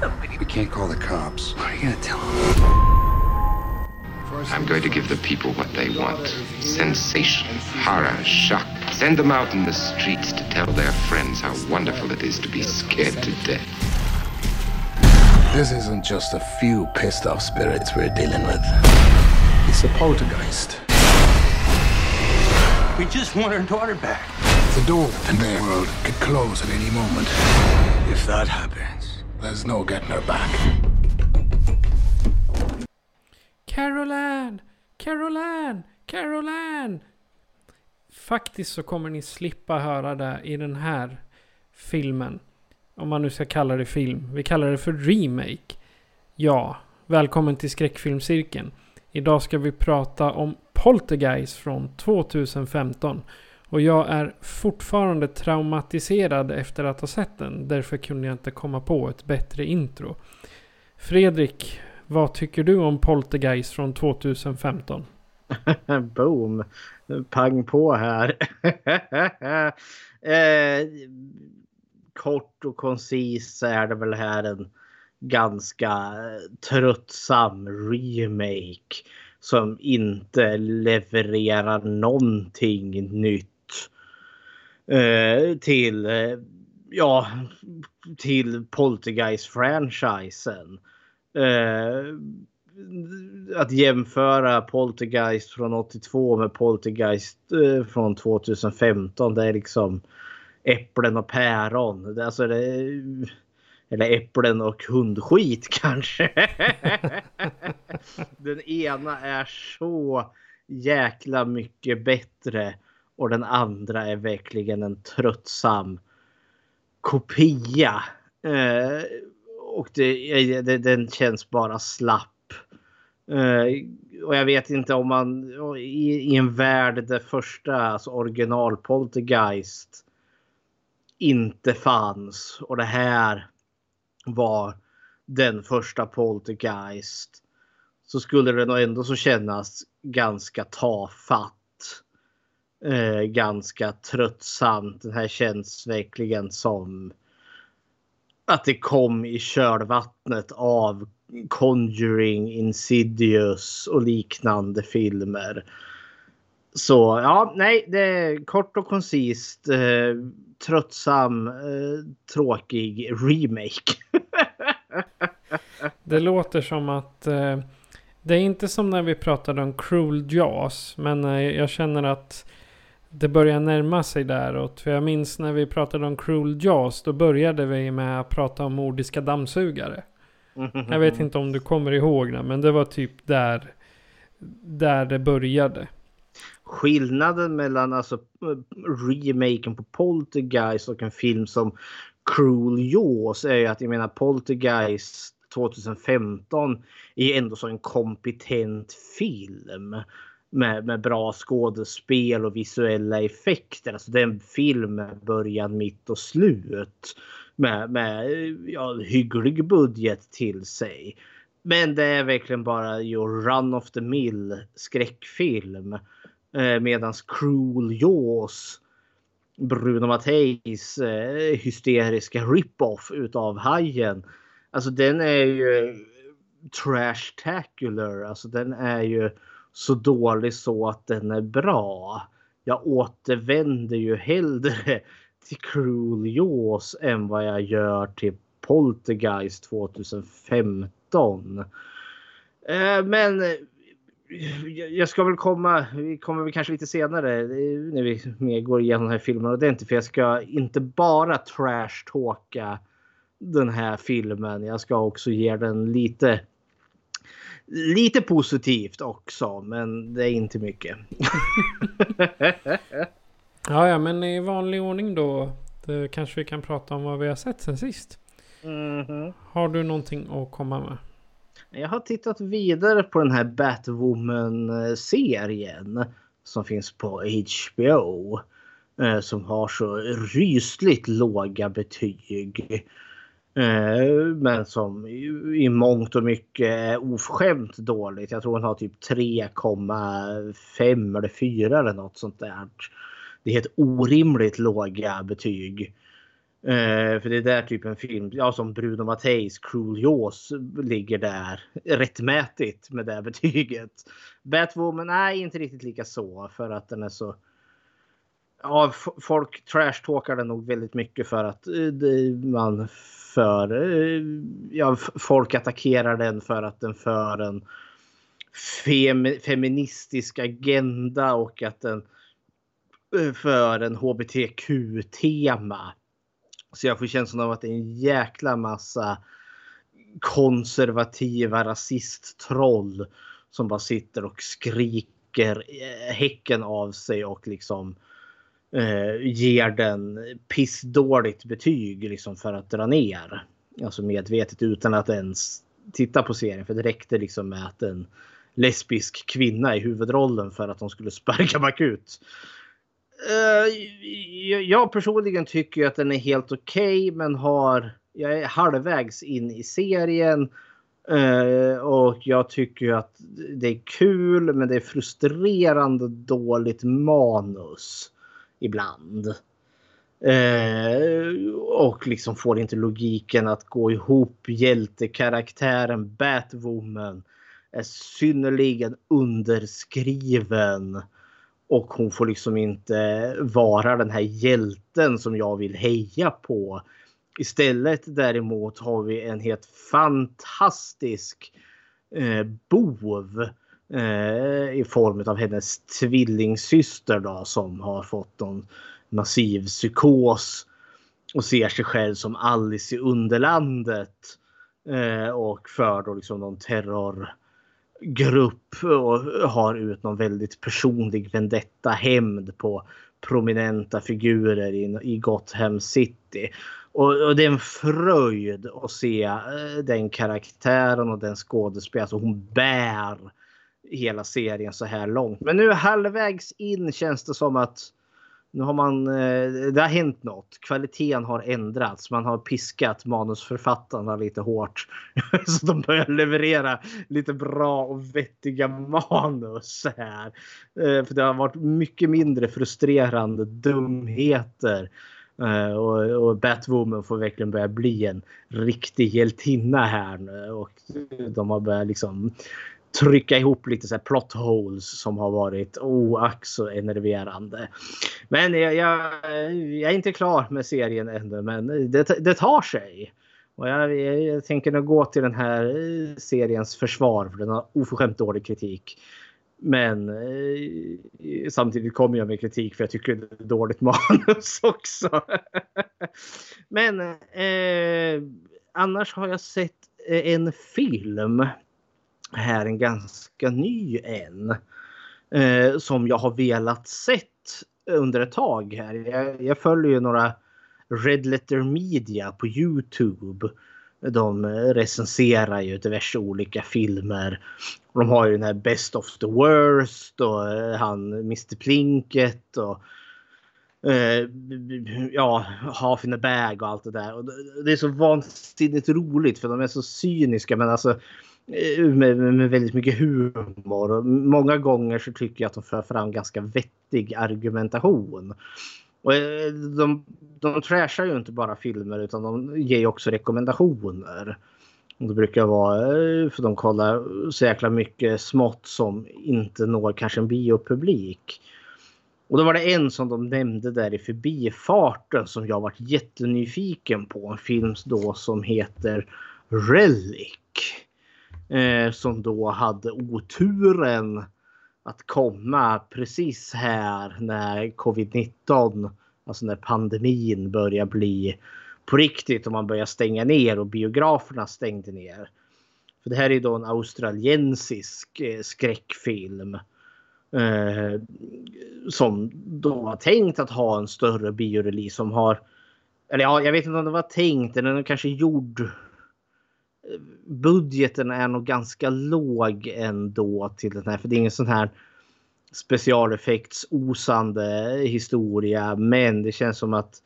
Somebody. We can't call the cops. What are you gonna tell them? I'm going to give the people what they want. Sensation, horror, shock. Send them out in the streets to tell their friends how wonderful it is to be scared to death. This isn't just a few pissed off spirits we're dealing with. It's a poltergeist. We just want our daughter back. The door to their world could close at any moment. If that happens, There's no getting her back. Caroline! Caroline! Caroline! Faktiskt så kommer ni slippa höra det i den här filmen. Om man nu ska kalla det film. Vi kallar det för remake. Ja, välkommen till skräckfilmscirkeln. Idag ska vi prata om Poltergeist från 2015. Och jag är fortfarande traumatiserad efter att ha sett den. Därför kunde jag inte komma på ett bättre intro. Fredrik, vad tycker du om Poltergeist från 2015? Boom! Pang på här. eh, kort och koncis är det väl här en ganska tröttsam remake som inte levererar någonting nytt Eh, till eh, ja till Poltergeist-franchisen. Eh, att jämföra Poltergeist från 82 med Poltergeist eh, från 2015. Det är liksom äpplen och päron. Det, alltså det, eller äpplen och hundskit kanske. den ena är så jäkla mycket bättre och den andra är verkligen en tröttsam kopia. Eh, och det, det, den känns bara slapp. Uh, och jag vet inte om man i, i en värld där första alltså original Poltergeist inte fanns och det här var den första Poltergeist så skulle det nog ändå så kännas ganska tafatt. Eh, ganska tröttsamt. Den här känns verkligen som att det kom i kölvattnet av Conjuring, Insidious och liknande filmer. Så ja, nej, det är kort och koncist. Eh, tröttsam, eh, tråkig remake. det låter som att eh, det är inte som när vi pratade om Cruel Jaws. Men eh, jag känner att det börjar närma sig däråt. För jag minns när vi pratade om Cruel Jaws. Då började vi med att prata om mordiska dammsugare. Jag vet inte om du kommer ihåg det. Men det var typ där. Där det började. Skillnaden mellan alltså remaken på Poltergeist och en film som Cruel Jaws är ju att jag menar Poltergeist 2015 är ändå så en kompetent film med, med bra skådespel och visuella effekter. Alltså det är en film med början, mitt och slut. Med, med ja, hygglig budget till sig. Men det är verkligen bara your run of the mill skräckfilm. Eh, medans Cruel Jaws Bruno Matteis eh, hysteriska rip-off utav Hajen. Alltså den är ju trash-tacular. Alltså den är ju så dålig så att den är bra. Jag återvänder ju hellre till Cruel Jaws än vad jag gör till Poltergeist 2015. Eh, men eh, jag ska väl komma, vi kommer väl kanske lite senare när vi mer går igenom den här filmen ordentligt. För jag ska inte bara trash-talka den här filmen. Jag ska också ge den lite lite positivt också, men det är inte mycket. ja, ja, men i vanlig ordning då. Det kanske vi kan prata om vad vi har sett sen sist. Mm -hmm. Har du någonting att komma med? Jag har tittat vidare på den här Batwoman-serien som finns på HBO. Eh, som har så rysligt låga betyg. Eh, men som i mångt och mycket är oförskämt dåligt. Jag tror han har typ 3,5 eller 4 eller något sånt där. Det är helt orimligt låga betyg. Eh, för det är där typ en film, ja som Bruno Matteis Cruel Jaws ligger där rättmätigt med det betyget. Batwoman är inte riktigt lika så för att den är så Ja, folk trashtalkar den nog väldigt mycket för att eh, man för eh, ja, folk attackerar den för att den för en fem, feministisk agenda och att den eh, för en hbtq-tema. Så jag får känslan av att det är en jäkla massa konservativa rasisttroll som bara sitter och skriker häcken av sig och liksom eh, ger den pissdåligt betyg liksom för att dra ner. Alltså medvetet utan att ens titta på serien. För det räckte liksom med att en lesbisk kvinna i huvudrollen för att de skulle sparka bakut. Uh, eh, jag personligen tycker att den är helt okej okay, men har jag är halvvägs in i serien. Uh, och jag tycker att det är kul men det är frustrerande dåligt manus ibland. Eh, och liksom får inte logiken att gå ihop. Hjältekaraktären Batwoman är synnerligen underskriven. Och hon får liksom inte vara den här hjälten som jag vill heja på. Istället däremot har vi en helt fantastisk eh, bov eh, i form av hennes tvillingsyster då som har fått en massiv psykos och ser sig själv som Alice i Underlandet. Eh, och för då liksom någon terrorgrupp. och har ut någon väldigt personlig vendetta hämnd på prominenta figurer i, i Gotham City. Och, och, det är en fröjd att se eh, den karaktären och den skådespelaren. Alltså hon bär hela serien så här långt. Men nu halvvägs in känns det som att nu har man, eh, det har hänt något. Kvaliteten har ändrats. Man har piskat manusförfattarna lite hårt. Så de börjar leverera lite bra och vettiga manus här. Eh, för det har varit mycket mindre frustrerande dumheter. Eh, och, och Batwoman får verkligen börja bli en riktig hjältinna här nu. Och de har börjat liksom trycka ihop lite så plot holes som har varit oack oh, så enerverande. Men jag, jag, jag, är inte klar med serien ännu men det, det tar sig. Och jag, jag, tänker nog gå till den här eh, seriens försvar för den har oförskämt dålig kritik. Men eh, samtidigt kommer jag med kritik för jag tycker det är dåligt manus också. Men eh, annars har jag sett eh, en film här en ganska ny en. Eh, som jag har velat sett under ett tag här. Jag, jag följer ju några Red Letter Media på Youtube. De recenserar ju diverse olika filmer. De har ju den här Best of the Worst och eh, han Mr Plinket och eh, ja, Half in a bag och allt det där. Och det är så vansinnigt roligt för de är så cyniska men alltså Eh, med, med, väldigt mycket humor. Och många gånger så tycker jag att de för fram ganska vettig argumentation. Och eh, de, de trashar ju inte bara filmer utan de ger också rekommendationer. Och det brukar vara eh, för de kollar så jäkla mycket smått som inte når kanske en biopublik. Och då var det en som de nämnde där i förbifarten som jag varit jättenyfiken på. En film då som heter Relic. Eh, som då hade oturen att komma precis här när covid-19, alltså när pandemin börjar bli på riktigt och man börjar stänga ner och biograferna stängde ner. För det här är då en australiensisk eh, skräckfilm. Eh, som då var tänkt att ha en större biorelease som har eller ja, jag vet inte om det var tänkt. eller Den är kanske gjord. Budgeten är nog ganska låg ändå till den här. För det är ingen sån här specialeffektsosande historia. Men det känns som att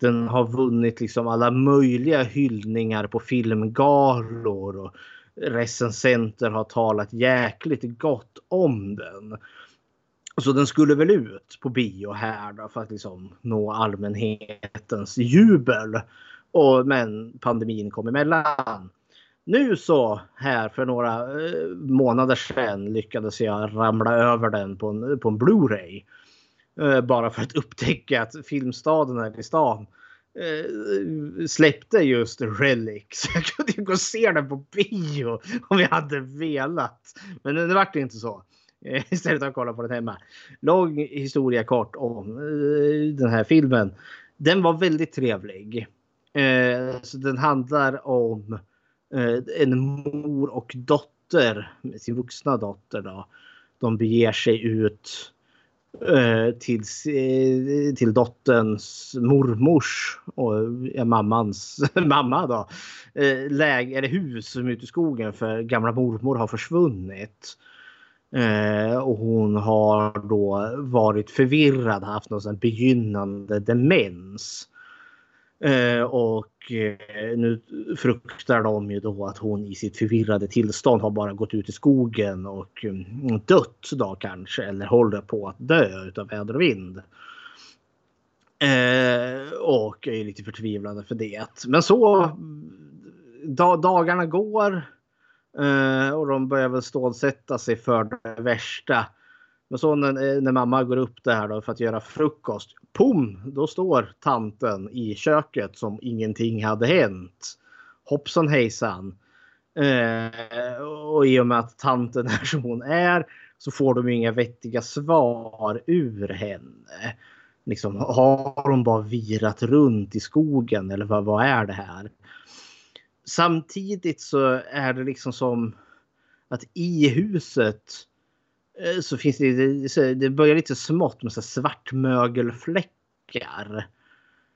den har vunnit liksom alla möjliga hyllningar på filmgalor. Och recensenter har talat jäkligt gott om den. Så den skulle väl ut på bio här då för att liksom nå allmänhetens jubel. Och, men pandemin kom emellan. Nu så här för några eh, månader sedan lyckades jag ramla över den på en, på en Blu-ray. Eh, bara för att upptäcka att Filmstaden här i stan eh, släppte just Relics. Jag kunde ju gå och se den på bio om jag hade velat. Men det vart inte så. Istället har jag kollat på den hemma. Lång historia kort om den här filmen. Den var väldigt trevlig. Så den handlar om Eh, en mor och dotter, sin vuxna dotter då. De beger sig ut eh, till, till dotterns mormors och ja, mammans mamma då. Eh, läge, eller hus som är ute i skogen för gamla mormor har försvunnit. Eh, och hon har då varit förvirrad, haft någon sån begynnande demens. Eh, och eh, nu fruktar de ju då att hon i sitt förvirrade tillstånd har bara gått ut i skogen och mm, dött då kanske eller håller på att dö utav väder och vind. Eh, och är lite förtvivlade för det. Men så dagarna går. Eh, och de börjar väl stålsätta sig för det värsta. Men så när, när, mamma går upp där då för att göra frukost pom, Då står tanten i köket som ingenting hade hänt. Hoppsan hejsan. Eh, och i och med att tanten är som hon är så får de inga vettiga svar ur henne. Liksom, har hon bara virat runt i skogen eller vad, vad är det här? Samtidigt så är det liksom som att i huset eh, Eh, så finns det, det börjar lite smått med så svartmögelfläckar.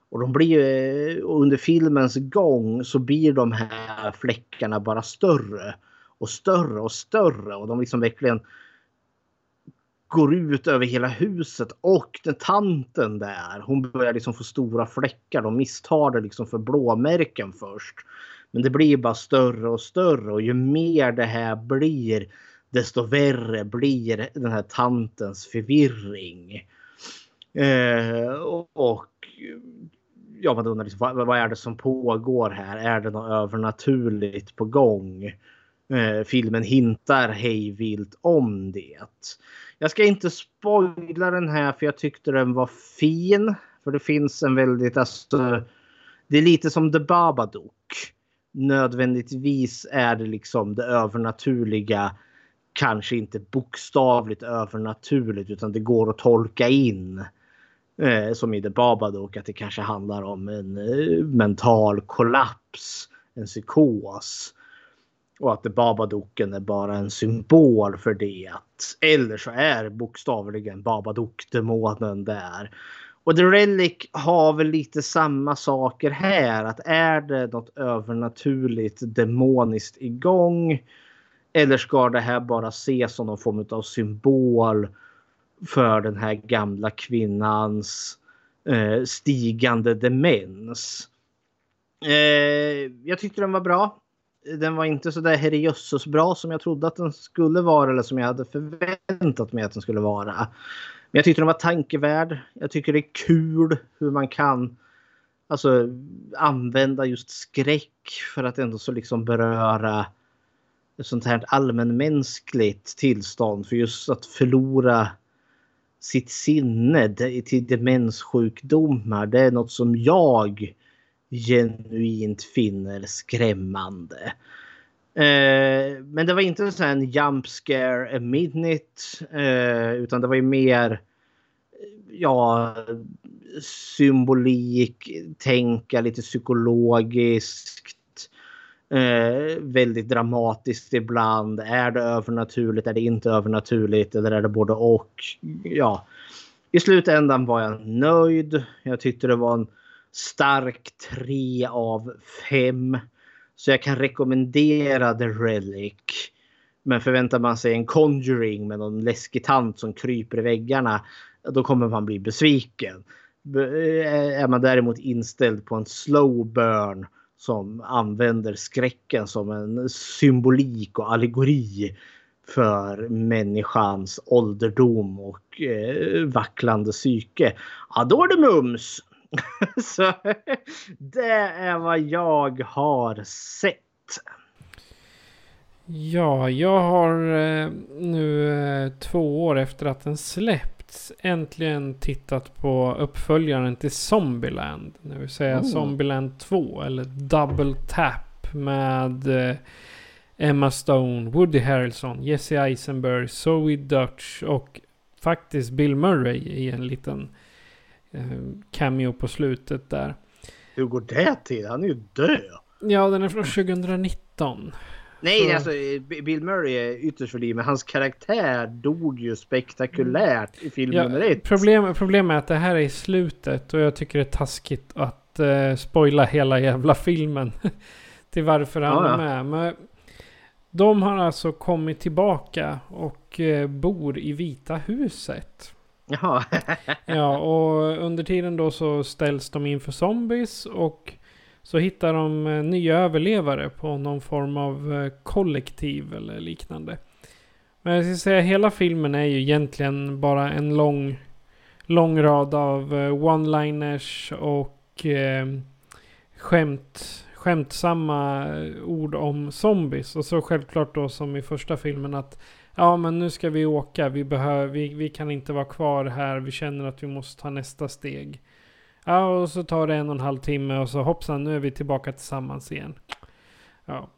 Och de blir eh, under filmens gång så blir de här fläckarna bara större och större och större och de liksom verkligen går ut över hela huset och den tanten där hon börjar liksom få stora fläckar. De misstar det liksom för blåmärken först. Men det blir bara större och större och ju mer det här blir desto värre blir den här tantens förvirring. Eh, och ja, man undrar liksom, vad, vad, är det som pågår här? Är det något övernaturligt på gång? Eh, filmen hintar hejvilt om det. Jag ska inte spoila den här för jag tyckte den var fin. För det finns en väldigt, alltså, det är lite som The Babadook nödvändigtvis är det liksom det övernaturliga kanske inte bokstavligt övernaturligt utan det går att tolka in. Eh, som i The Babadook att det kanske handlar om en eh, mental kollaps, en psykos. Och att The Babadooken är bara en symbol för det. Eller så är bokstavligen Babadook-demonen där. Och The Relic har väl lite samma saker här. Att är det något övernaturligt demoniskt igång? Eller ska det här bara ses som någon form av symbol för den här gamla kvinnans eh, stigande demens? Eh, jag tyckte den var bra. Den var inte så där herrejösses bra som jag trodde att den skulle vara eller som jag hade förväntat mig att den skulle vara. Men jag tyckte den var tankevärd. Jag tycker det är kul hur man kan alltså, använda just skräck för att ändå så liksom beröra ett sånt här allmänmänskligt tillstånd. För just att förlora sitt sinne till demenssjukdomar. Det är något som jag genuint finner skrämmande. Eh, men det var inte en sån här jump scare a minute. Eh, utan det var ju mer ja, symbolik, tänka lite psykologiskt. Eh, väldigt dramatiskt ibland. Är det övernaturligt? Är det inte övernaturligt? Eller är det både och? Ja, i slutändan var jag nöjd. Jag tyckte det var en stark 3 av 5. Så jag kan rekommendera The Relic. Men förväntar man sig en Conjuring med någon läskig tant som kryper i väggarna. Då kommer man bli besviken. Eh, är man däremot inställd på en slow burn som använder skräcken som en symbolik och allegori för människans ålderdom och eh, vacklande psyke. Ja, då är det mums! Så det är vad jag har sett. Ja, jag har eh, nu eh, två år efter att den släppts äntligen tittat på uppföljaren till Zombieland. Det vill säga oh. Zombieland 2 eller Double Tap med eh, Emma Stone, Woody Harrelson, Jesse Eisenberg, Zoe Dutch och faktiskt Bill Murray i en liten cameo på slutet där. Hur går det till? Han är ju död. Ja, den är från 2019. Nej, så... alltså Bill Murray är ytterst för men hans karaktär dog ju spektakulärt i film ja, nummer ett. Problem, problemet är att det här är i slutet och jag tycker det är taskigt att uh, spoila hela jävla filmen. till varför han ja, är med. Men de har alltså kommit tillbaka och uh, bor i Vita huset. Jaha. ja, och under tiden då så ställs de inför zombies och så hittar de eh, nya överlevare på någon form av eh, kollektiv eller liknande. Men jag ska säga hela filmen är ju egentligen bara en lång, lång rad av eh, one-liners och eh, skämt, skämtsamma ord om zombies. Och så självklart då som i första filmen att ja men nu ska vi åka, vi, behöver, vi, vi kan inte vara kvar här, vi känner att vi måste ta nästa steg. Ja, och så tar det en och en halv timme och så hoppsan, nu är vi tillbaka tillsammans igen. Ja.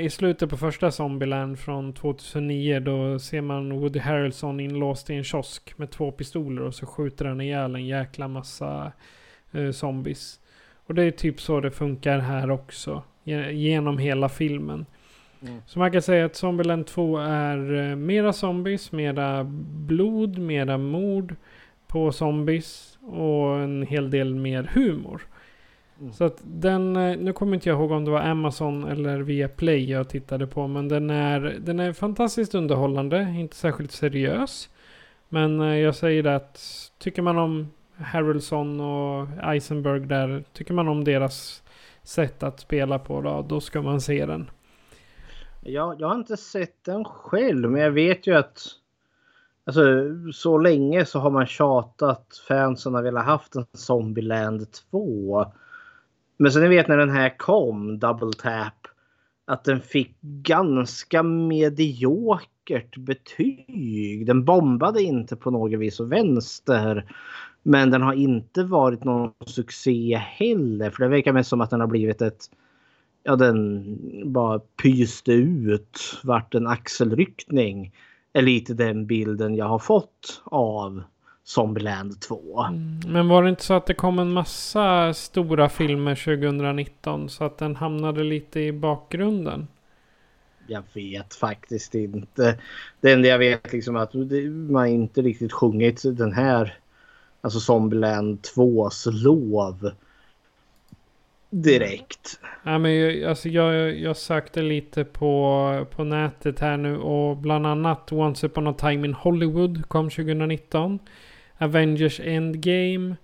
I slutet på första Zombieland från 2009 då ser man Woody Harrelson inlåst i en kiosk med två pistoler och så skjuter han ihjäl en jäkla massa eh, zombies. Och det är typ så det funkar här också. Genom hela filmen. Mm. Så man kan säga att Zombieland 2 är eh, mera zombies, mera blod, mera mord på zombies och en hel del mer humor. Mm. Så att den, eh, nu kommer inte jag ihåg om det var Amazon eller via Play jag tittade på. Men den är, den är fantastiskt underhållande, inte särskilt seriös. Men eh, jag säger det att tycker man om Harrelson och Eisenberg där, tycker man om deras sätt att spela på då, då ska man se den. Ja, jag har inte sett den själv, men jag vet ju att Alltså så länge så har man tjatat. Fansen har velat haft en Zombieland 2. Men sen ni vet när den här kom, Double Tap. Att den fick ganska mediokert betyg. Den bombade inte på något vis och vänster. Men den har inte varit någon succé heller. För det verkar mest som att den har blivit ett... Ja, den bara pyste ut. Vart en axelryckning är lite den bilden jag har fått av Zombieland 2. Mm, men var det inte så att det kom en massa stora filmer 2019 så att den hamnade lite i bakgrunden? Jag vet faktiskt inte. Det enda jag vet liksom att man inte riktigt sjungit den här alltså Zombieland 2s lov direkt. Ja, men jag, alltså jag, jag sökte lite på, på nätet här nu och bland annat Once upon a time in Hollywood kom 2019. Avengers Endgame.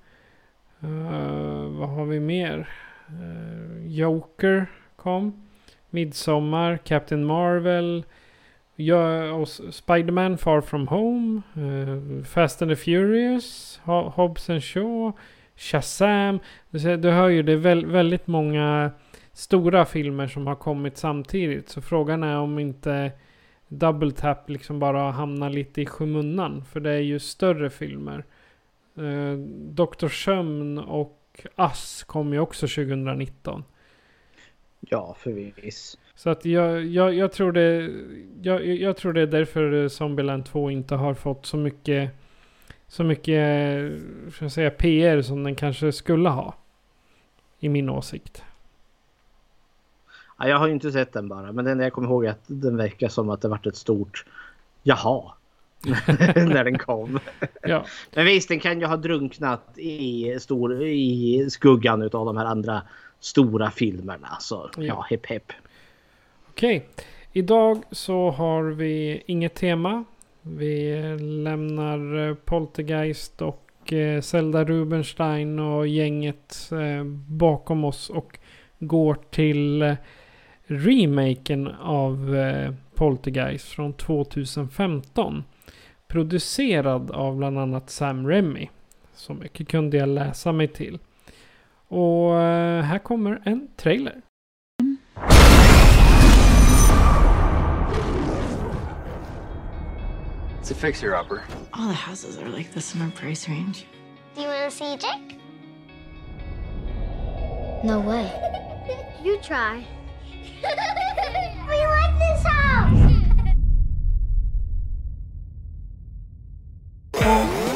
Uh, vad har vi mer? Uh, Joker kom. Midsommar, Captain Marvel. Ja, och Spiderman Far From Home. Uh, Fast and the Furious. Hobbs and Shaw. Shazam. Du hör ju det är väldigt många stora filmer som har kommit samtidigt. Så frågan är om inte Double Tap liksom bara hamnar lite i skymundan. För det är ju större filmer. Uh, Dr. Sömn och Ass kom ju också 2019. Ja, förvis. Så att jag, jag, jag, tror det, jag, jag tror det är därför Zombieland 2 inte har fått så mycket så mycket ska jag säga, PR som den kanske skulle ha. I min åsikt. Ja, jag har ju inte sett den bara, men den jag kommer ihåg att den verkar som att det varit ett stort jaha. när den kom. Ja. Men visst, den kan ju ha drunknat i, stor, i skuggan av de här andra stora filmerna. Så ja, Ja. hepp hepp. Okej. Idag så har vi inget tema. Vi lämnar eh, Poltergeist och eh, Zelda Rubenstein och gänget eh, bakom oss och går till remaken av Poltergeist från 2015. Producerad av bland annat Sam Remy. Så mycket kunde jag läsa mig till. Och här kommer en trailer. It's a fixer upper. All the houses are like this in our price range. Do you want to see Jake? No way. You try. we like this house!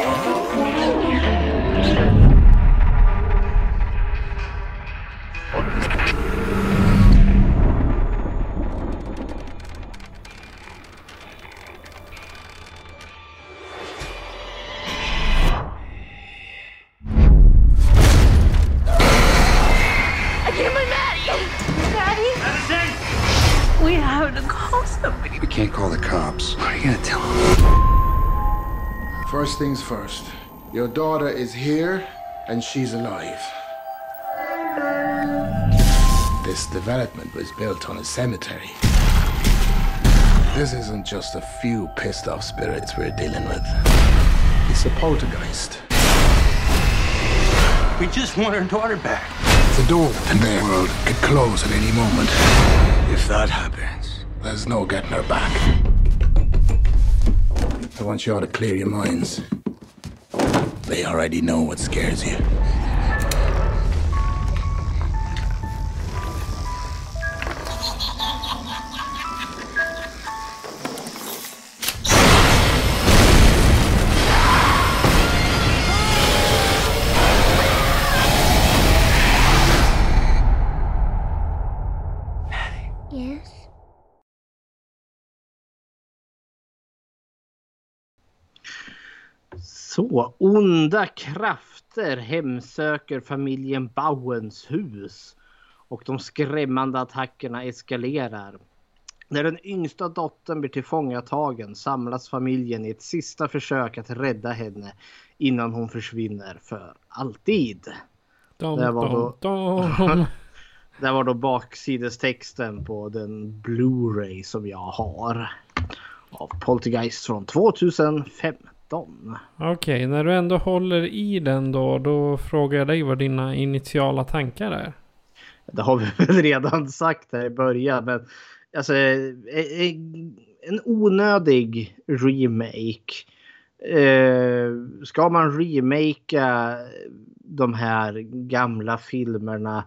things first. Your daughter is here and she's alive. This development was built on a cemetery. This isn't just a few pissed off spirits we're dealing with. It's a poltergeist. We just want our daughter back. The door in their world could close at any moment. If that happens, There's no getting her back. I want you all to clear your minds. They already know what scares you. Så, onda krafter hemsöker familjen Bowens hus. Och de skrämmande attackerna eskalerar. När den yngsta dottern blir tillfångatagen samlas familjen i ett sista försök att rädda henne innan hon försvinner för alltid. Dom, Det var då- dom. Det var då baksidestexten på den Blu-ray som jag har. Av Poltergeist från 2015. Okej, när du ändå håller i den då, då frågar jag dig vad dina initiala tankar är. Det har vi väl redan sagt här i början. Men alltså, eh, eh, en onödig remake. Eh, ska man remakea de här gamla filmerna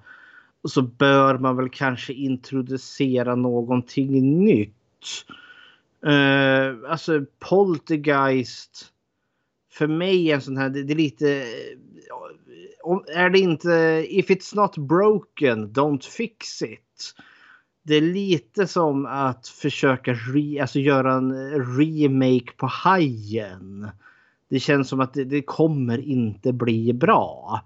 så bör man väl kanske introducera någonting nytt. Eh, alltså Poltergeist. För mig är en sån här, det, det är lite... Eh, om- Är det inte if it's not broken, don't fix it. Det är lite som att försöka re, alltså göra en remake på Hajen. Det känns som att det, det kommer inte bli bra.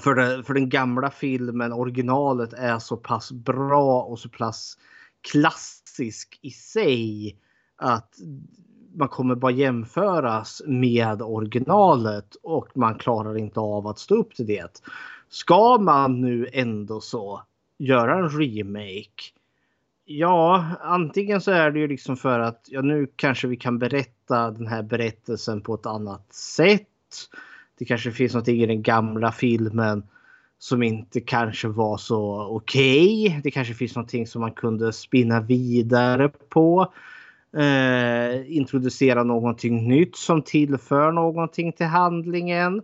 För, det, för den gamla filmen, originalet, är så pass bra och så pass klassisk i sig att man kommer bara jämföras med originalet och man klarar inte av att stå upp till det. Ska man nu ändå så göra en remake? Ja, antingen så är det ju liksom för att ja, nu kanske vi kan berätta den här berättelsen på ett annat sätt. Det kanske finns något i den gamla filmen som inte kanske var så okej. Det kanske finns någonting som man kunde spinna vidare på. Eh, introducera någonting nytt som tillför någonting till handlingen.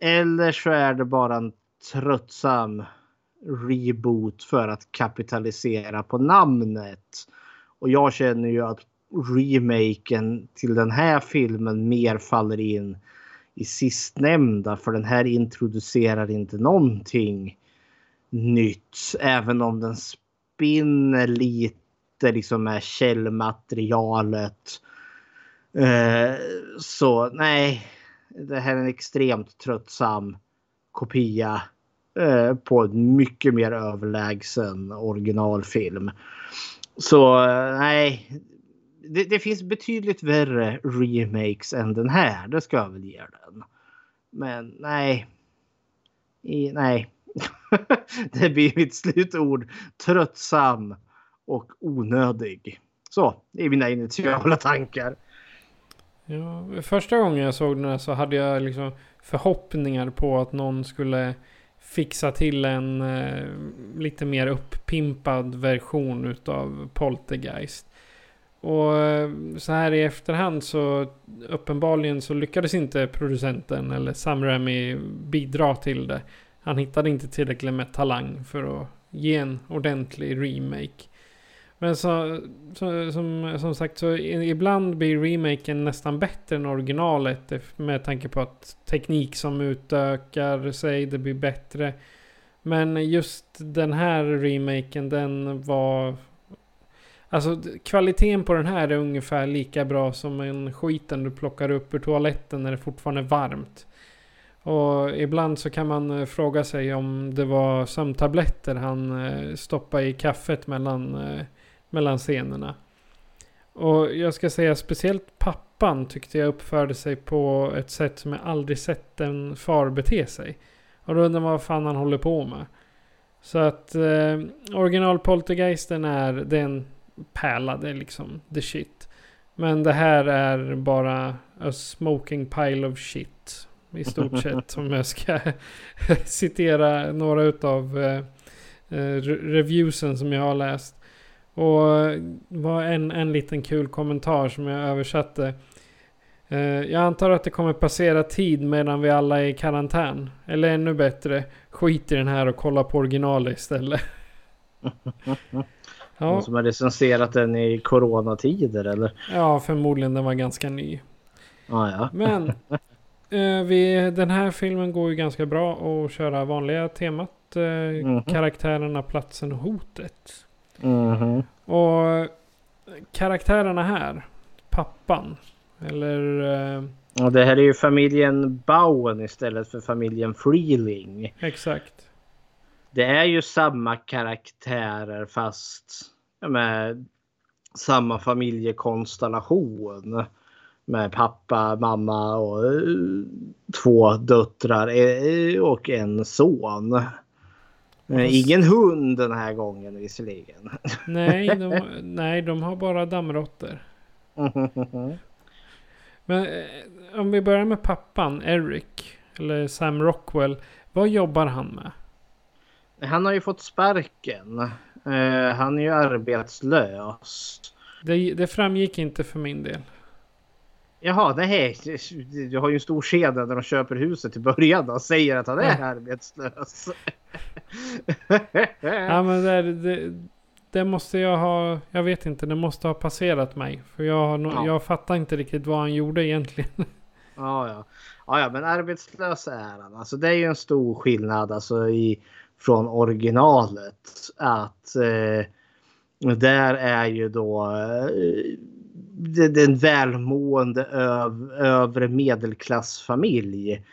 Eller så är det bara en tröttsam reboot för att kapitalisera på namnet. Och jag känner ju att remaken till den här filmen mer faller in i sistnämnda för den här introducerar inte någonting nytt. Även om den spinner lite liksom med källmaterialet. Eh, så nej, det här är en extremt tröttsam kopia eh, på en mycket mer överlägsen originalfilm. Så eh, nej, det, det, finns betydligt värre remakes än den här. Det ska jag väl ge den. Men nej. I, nej. det blir mitt slutord. Tröttsam och onödig. Så, det är mina initiala tankar. Ja, första gången jag såg den här så hade jag liksom förhoppningar på att någon skulle fixa till en eh, lite mer uppimpad version utav Poltergeist. Och eh, så här i efterhand så uppenbarligen så lyckades inte producenten eller Sam Raimi bidra till det. Han hittade inte tillräckligt med talang för att ge en ordentlig remake. Men så, så, som, som sagt så ibland blir remaken nästan bättre än originalet med tanke på att teknik som utökar sig, det blir bättre. Men just den här remaken den var... Alltså kvaliteten på den här är ungefär lika bra som en skiten du plockar upp ur toaletten när det fortfarande är varmt. Och ibland så kan man eh, fråga sig om det var sömntabletter han eh, stoppade i kaffet mellan eh, mellan scenerna. Och jag ska säga speciellt pappan tyckte jag uppförde sig på ett sätt som jag aldrig sett en far bete sig. Och då undrar man vad fan han håller på med. Så att eh, original Poltergeisten är den pärla, det är liksom the shit. Men det här är bara a smoking pile of shit. I stort sett. om jag ska citera några utav eh, eh reviewsen som jag har läst. Och var en, en liten kul kommentar som jag översatte. Uh, jag antar att det kommer passera tid medan vi alla är i karantän. Eller ännu bättre, skit i den här och kolla på originalet istället. ja. Någon som har recenserat den i coronatider eller? Ja, förmodligen den var ganska ny. Ah, ja. Men uh, vi, den här filmen går ju ganska bra att köra vanliga temat. Mm -hmm. Karaktärerna, platsen och hotet. Mm. Och karaktärerna här. Pappan. Eller... Eh, ja, det här är ju familjen Bowen istället för familjen Freeling. Exakt. Det är ju samma karaktärer fast med samma familjekonstellation. Med pappa, mamma och eh, två döttrar eh, och en son. Ingen hund den här gången visserligen. Nej, de, nej, de har bara dammråttor. Men eh, om vi börjar med pappan, Eric. Eller Sam Rockwell. Vad jobbar han med? Han har ju fått sparken. Uh, han är ju arbetslös. Det, det framgick inte för min del. Jaha, nej. Du har ju en stor kedja där de köper huset i början och säger att han är mm. arbetslös. ja, men det, det, det, måste jag ha... Jag vet inte, det måste ha passerat mig. För jag, har, ja. jag fattar inte riktigt vad han gjorde egentligen. ja, ja. Ja, ja, men arbetslös är han. Alltså det är ju en stor skillnad alltså i, från originalet. Att eh, där är ju då eh, den välmående öv, övre medelklassfamilj.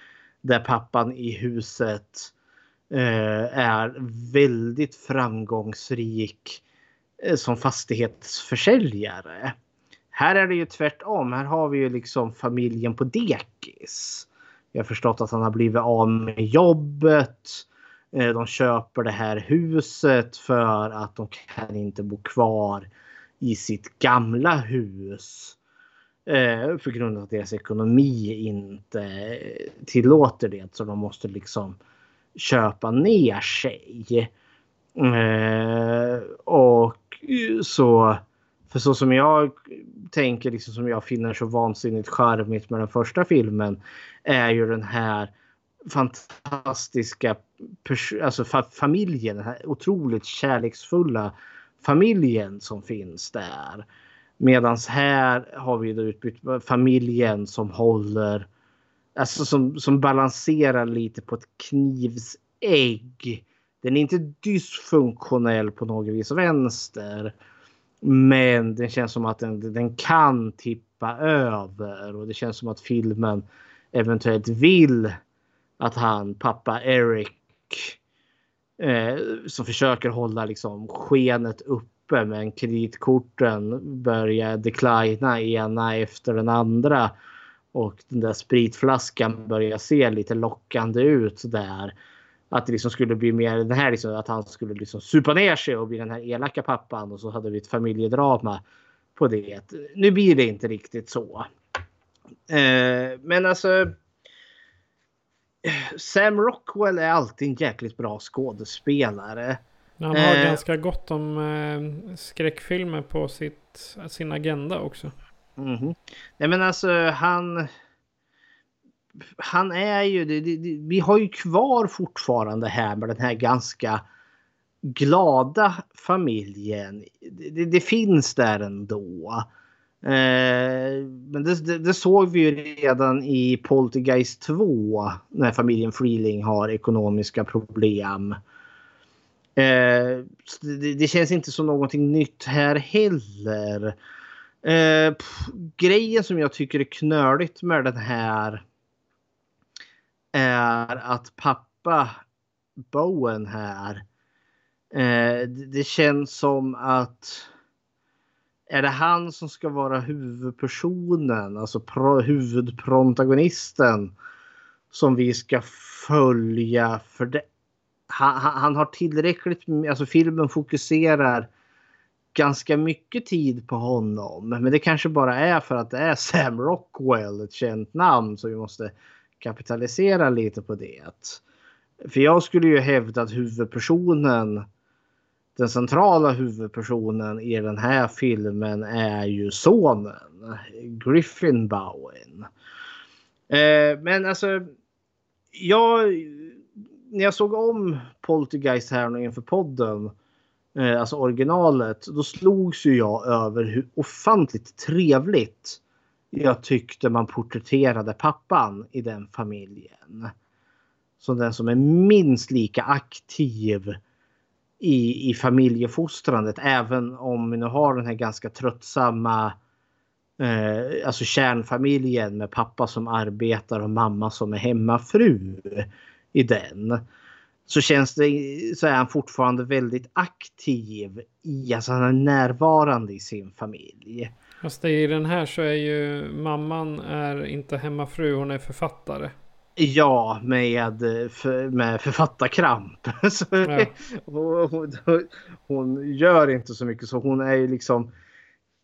Där pappan i huset Eh, är väldigt framgångsrik eh, som fastighetsförsäljare. Här är det ju tvärtom. Här har vi ju liksom familjen på dekis. Jag har förstått att han har blivit av med jobbet. Eh, de köper det här huset för att de kan inte bo kvar i sitt gamla hus. På för grund av att deras ekonomi inte tillåter det. Så de måste liksom köpa ner sig. Eh, och så för så som jag tänker, liksom som jag finner så vansinnigt charmigt med den första filmen är ju den här fantastiska alltså familjen, den här otroligt kärleksfulla familjen som finns där. Medans här har vi då utbytt familjen som håller, alltså som, som balanserar lite på ett knivsägg den är inte dysfunktionell på något vis vänster. Men det känns som att den, den kan tippa över och det känns som att filmen eventuellt vill att han, pappa Eric, eh, som försöker hålla liksom skenet uppe men kreditkorten börjar declina ena efter den andra. Och den där spritflaskan börjar se lite lockande ut där. Att det liksom skulle bli mer den här liksom, att han skulle liksom supa ner sig och bli den här elaka pappan och så hade vi ett familjedrama på det. Nu blir det inte riktigt så. Eh, men alltså. Sam Rockwell är alltid en jäkligt bra skådespelare. Han har eh, ganska gott om eh, skräckfilmer på sitt, sin agenda också. Mm -hmm. Nej men alltså han han är ju, det, det, vi har ju kvar fortfarande här med den här ganska glada familjen. Det, det finns där ändå. Eh, men det, såg vi ju redan i Poltergeist 2 när familjen Freeling har ekonomiska problem. Eh, det, känns inte som någonting nytt här heller. Eh, pff, grejen som jag tycker är knöligt med den här är att pappa Bowen här. Eh, det känns som att är det han som ska vara huvudpersonen, alltså pro, huvudprotagonisten som vi ska följa för det. Han, han, har tillräckligt, alltså filmen fokuserar ganska mycket tid på honom. Men det kanske bara är för att det är Sam Rockwell, ett känt namn, så vi måste kapitalisera lite på det. För jag skulle ju hävda att huvudpersonen, den centrala huvudpersonen i den här filmen är ju sonen, Griffin Bowen. Eh, men alltså, jag, när jag såg om Poltergeist här inför podden, eh, alltså originalet, då slogs ju jag över hur ofantligt trevligt jag tyckte man porträtterade pappan i den familjen. Som den som är minst lika aktiv i, i familjefostrandet. Även om vi nu har den här ganska tröttsamma eh, alltså kärnfamiljen med pappa som arbetar och mamma som är hemmafru i den. Så känns det så är han fortfarande väldigt aktiv i, alltså han är närvarande i sin familj. Fast i den här så är ju mamman är inte hemmafru, hon är författare. Ja, med, med författarkramp. Så ja. hon, hon, gör inte så mycket så hon är ju liksom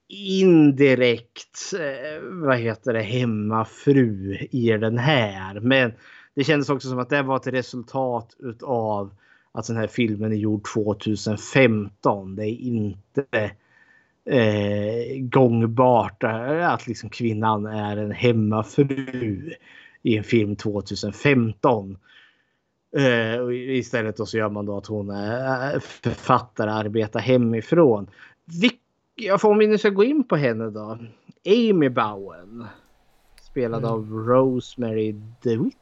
indirekt eh, vad heter det, hemmafru i den här. Men det kändes också som att det var ett resultat utav att den här filmen är gjord 2015. Det är inte eh, gångbart att liksom kvinnan är en hemmafru i en film 2015. Eh, istället då så gör man då att hon är författare, arbetar hemifrån. Vilk, om vi nu ska gå in på henne då. Amy Bowen. Spelad mm. av Rosemary DeWitt.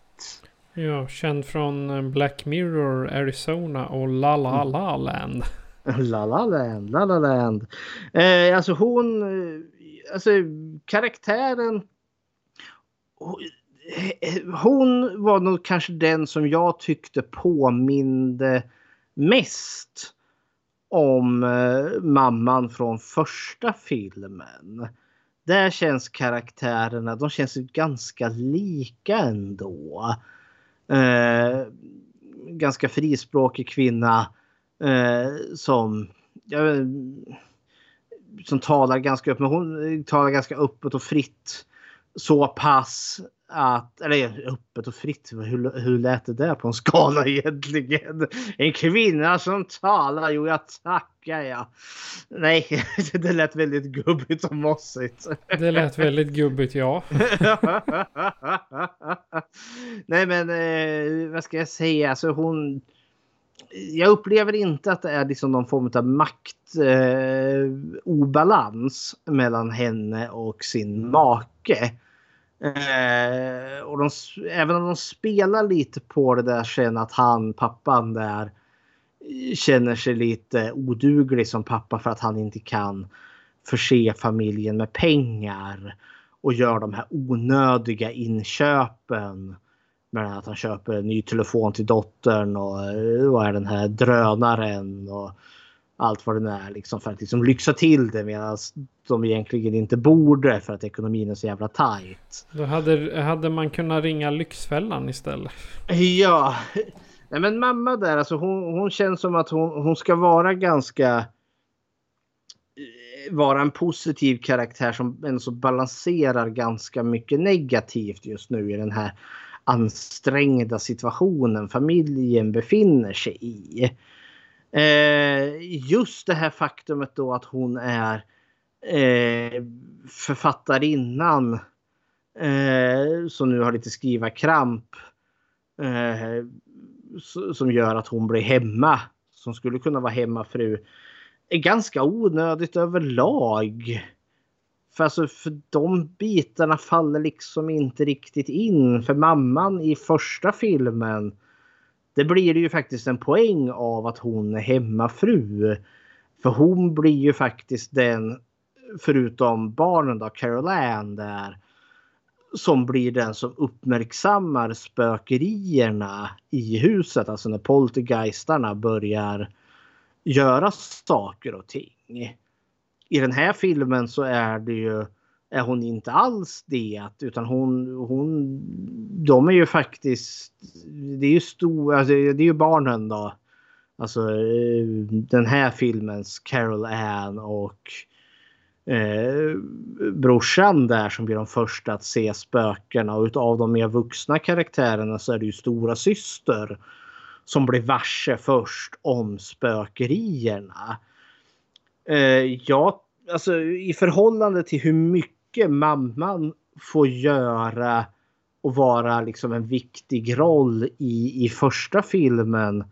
Ja, känd från Black Mirror, Arizona och La La La Land. La La Land, La La Land. Eh, alltså hon, eh, alltså karaktären. Hon var nog kanske den som jag tyckte påminde mest om eh, mamman från första filmen. Där känns karaktärerna, de känns ganska lika ändå. Eh, ganska frispråkig kvinna Eh, som, ja, som talar ganska upp, Men hon talar ganska öppet och fritt. Så pass att, eller öppet och fritt, hur, hur lät det där på en skala egentligen? En kvinna som talar, jo jag tackar ja. Nej, det lät väldigt gubbigt och mossigt. Det lät väldigt gubbigt ja. Nej men eh, vad ska jag säga, alltså hon jag upplever inte att det är liksom någon form av maktobalans eh, mellan henne och sin make. Eh, och de, även om de spelar lite på det där sen att han, pappan där, känner sig lite oduglig som pappa för att han inte kan förse familjen med pengar och gör de här onödiga inköpen. Med att han köper en ny telefon till dottern och eh, vad är den här drönaren och allt vad det är liksom för att liksom lyxa till det medan de egentligen inte borde för att ekonomin är så jävla tight. Då hade, hade man kunnat ringa Lyxfällan istället. Ja, Nej men mamma där, alltså hon, hon känns som att hon, hon ska vara ganska eh, vara en positiv karaktär som ändå balanserar ganska mycket negativt just nu i den här ansträngda situationen familjen befinner sig i. Eh, just det här faktumet då att hon är eh, författarinnan eh, som nu har lite skrivarkramp. Eh, som gör att hon blir hemma. Som skulle kunna vara hemmafru. Är ganska onödigt överlag. För, alltså, för de bitarna faller liksom inte riktigt in. För mamman i första filmen. Det blir ju faktiskt en poäng av att hon är hemmafru. För hon blir ju faktiskt den, förutom barnen då, Carol Ann där som blir den som uppmärksammar spökerierna i huset. Alltså när poltergeistarna börjar göra saker och ting. I den här filmen så är det ju är hon inte alls det. Utan hon, hon de är ju faktiskt, det är ju stor, alltså det är ju barnen då. Alltså eh, den här filmens Carol Ann och eh, brorsan där som blir de första att se spökena och utav de mer vuxna karaktärerna så är det ju stora syster som blir varse först om spökerierna. Eh, ja, alltså i förhållande till hur mycket mamman får göra och vara liksom en viktig roll i, i första filmen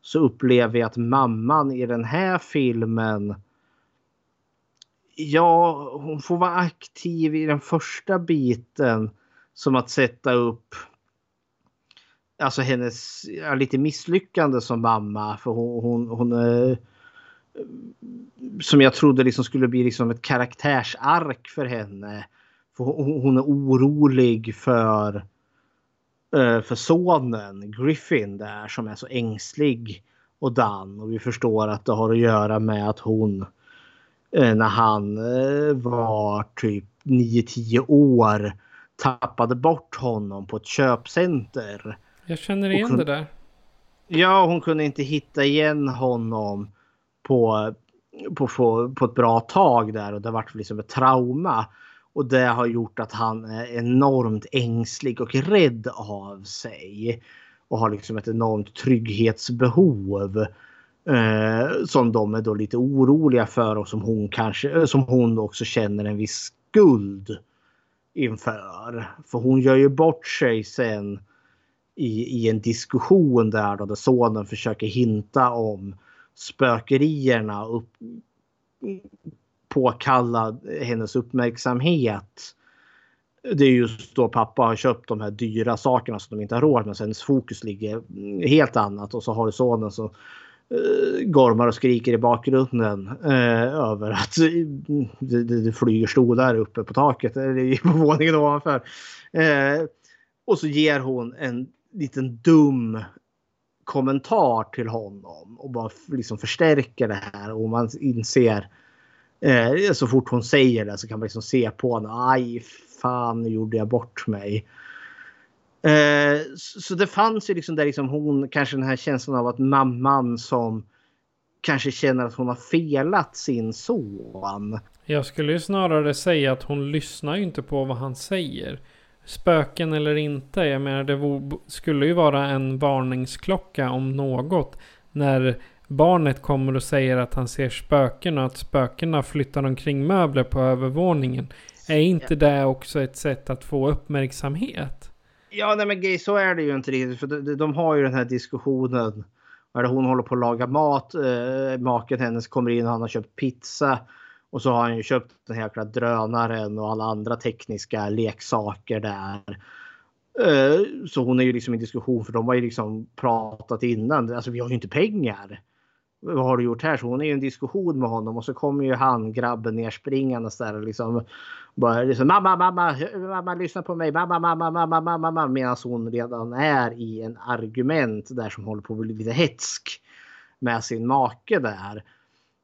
så upplever jag att mamman i den här filmen Ja, hon får vara aktiv i den första biten. Som att sätta upp alltså hennes ja, lite misslyckande som mamma. För hon, hon, hon är, som jag trodde liksom skulle bli liksom ett karaktärsark för henne. För hon, hon är orolig för, eh, för sonen Griffin där som är så ängslig och dan. Och vi förstår att det har att göra med att hon Eh, när han eh, var typ 9-10 år tappade bort honom på ett köpcenter. Jag känner igen kunde, det där. Ja, hon kunde inte hitta igen honom på, på, på, på ett bra tag där och det var liksom ett trauma. Och det har gjort att han är enormt ängslig och rädd av sig. Och har liksom ett enormt trygghetsbehov. Eh, som de är då lite oroliga för och som hon kanske eh, som hon också känner en viss skuld inför. För hon gör ju bort sig sen i, i en diskussion där då där sonen försöker hinta om spökerierna upp, påkalla hennes uppmärksamhet. Det är just då pappa har köpt de här dyra sakerna som de inte har råd med. Så hennes fokus ligger helt annat och så har du sonen som uh, gormar och skriker i bakgrunden uh, över att det, det, det flyger stolar uppe på taket eller på våningen ovanför. Uh, och så ger hon en liten dum kommentar till honom och bara liksom förstärker det här och man inser eh, så fort hon säger det så kan man liksom se på henne. Aj, fan nu gjorde jag bort mig. Eh, så det fanns ju liksom där liksom hon, kanske den här känslan av att mamman som kanske känner att hon har felat sin son. Jag skulle ju snarare säga att hon lyssnar ju inte på vad han säger. Spöken eller inte, jag menar det skulle ju vara en varningsklocka om något. När barnet kommer och säger att han ser spöken och att spökena flyttar omkring möbler på övervåningen. Är inte det också ett sätt att få uppmärksamhet? Ja, nej men så är det ju inte riktigt. För de, de har ju den här diskussionen. Hon håller på att laga mat. Eh, maken hennes kommer in och han har köpt pizza. Och så har han ju köpt den här jäkla drönaren och alla andra tekniska leksaker där. Eh, så hon är ju liksom i diskussion för de har ju liksom pratat innan. Alltså vi har ju inte pengar. vad har du gjort här? Så hon är ju i en diskussion med honom och så kommer ju han grabben ner springande där och liksom bara liksom mamma, mamma, mamma, lyssna på mig, mamma, mamma, mamma, mamma, mamma, medan hon redan är i en argument där som håller på att bli lite hetsk med sin make där.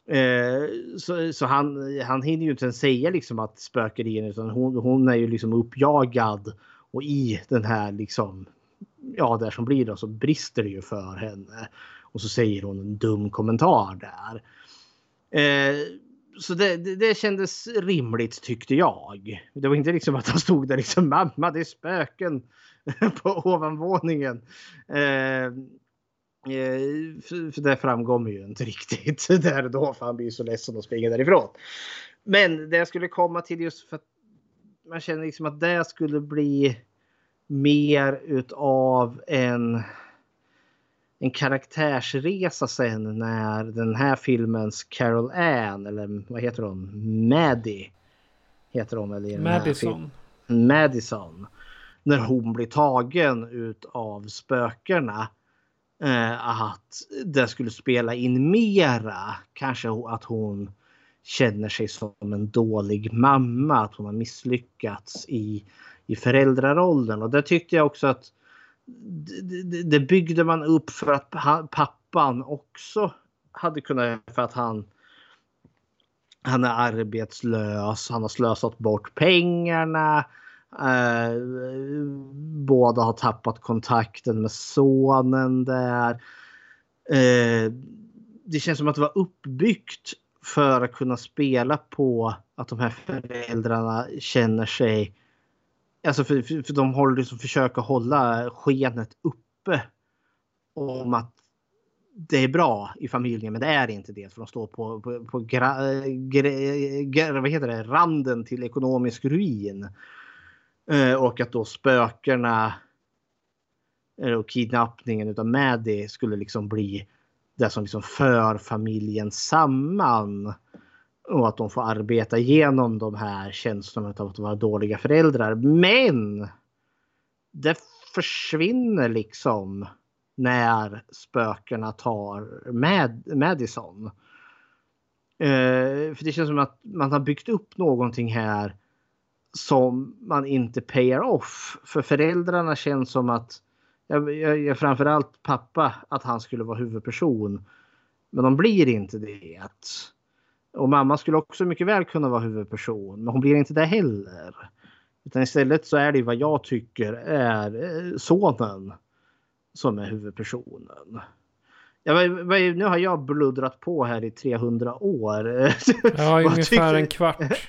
Eh, så, så han, han hinner ju inte ens säga liksom att spöker utan hon, hon är ju liksom uppjagad och i den här liksom ja, där som blir då så brister det ju för henne. Och så säger hon en dum kommentar där. Eh, så det, det, det, kändes rimligt tyckte jag. Det var inte liksom att han stod där liksom mamma det är spöken på ovanvåningen. Eh, för, för det framgår ju inte riktigt där då för han blir så ledsen och springer därifrån. Men det jag skulle komma till just för att man känner liksom att det skulle bli mer utav en en karaktärsresa sen när den här filmens Carol Ann eller vad heter hon? Maddie. Heter hon väl i den Madison. Här Madison. När hon blir tagen utav spökena. Eh, att det skulle spela in mera. Kanske att hon känner sig som en dålig mamma. Att hon har misslyckats i, i föräldrarollen. Och det tyckte jag också att det, det byggde man upp för att pappan också hade kunnat för att han han är arbetslös, han har slösat bort pengarna. Eh, båda har tappat kontakten med sonen där. Eh, det känns som att det var uppbyggt för att kunna spela på att de här föräldrarna känner sig Alltså för, för, för de håller liksom försöker hålla skenet uppe. Om att det är bra i familjen men det är inte det. För de står på, på, på gra, gra, gra, vad heter det, randen till ekonomisk ruin. Eh, och att då spökena och kidnappningen utav Maddie skulle liksom bli det som liksom för familjen samman. Och att de får arbeta igenom de här känslorna av att vara dåliga föräldrar. Men det försvinner liksom när spökena tar Mad Madison. Eh, för det känns som att man har byggt upp någonting här som man inte payar off. För föräldrarna känns som att, jag, jag, jag framförallt pappa, att han skulle vara huvudperson. Men de blir inte det. Och mamma skulle också mycket väl kunna vara huvudperson, men hon blir inte det heller. Utan istället så är det vad jag tycker är eh, sonen som är huvudpersonen. Ja, nu har jag bluddrat på här i 300 år. Ja, ungefär en kvart.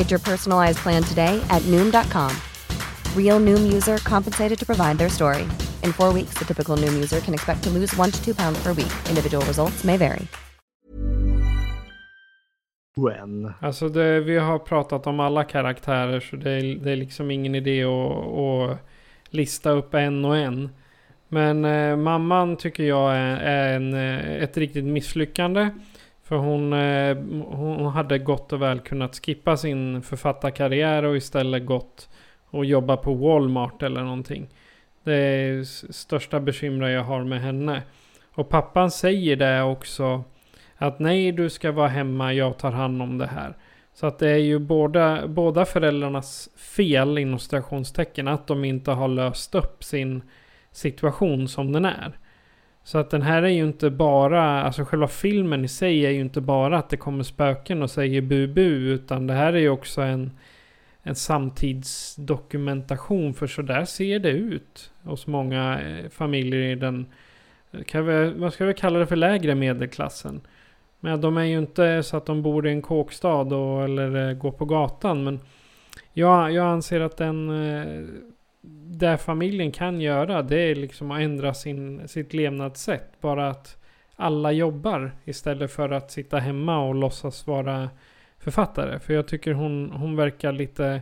Get your personalized plan today at Noom.com. Real Noom user compensated to provide their story. In four weeks, the typical Noom user can expect to lose one to two pounds per week. Individual results may vary. When. Alltså det, vi har pratat om alla karaktärer så det är, det är liksom ingen idé att, att lista upp en och en. Men eh, mamman tycker jag är, är en, eh, ett riktigt misslyckande. För eh, hon, hon hade gott och väl kunnat skippa sin författarkarriär och istället gått och jobba på Walmart eller någonting. Det är största bekymret jag har med henne. Och pappan säger det också. Att nej, du ska vara hemma, jag tar hand om det här. Så att det är ju båda, båda föräldrarnas fel inom stationstecken att de inte har löst upp sin situation som den är. Så att den här är ju inte bara, alltså själva filmen i sig är ju inte bara att det kommer spöken och säger bu-bu. Utan det här är ju också en, en samtidsdokumentation. För så där ser det ut hos många eh, familjer i den, eh, kan vi, vad ska vi kalla det för lägre medelklassen. Men de är ju inte så att de bor i en kåkstad och, eller eh, går på gatan. Men jag, jag anser att den det familjen kan göra det är liksom att ändra sin, sitt levnadssätt. Bara att alla jobbar istället för att sitta hemma och låtsas vara författare. För jag tycker hon, hon verkar lite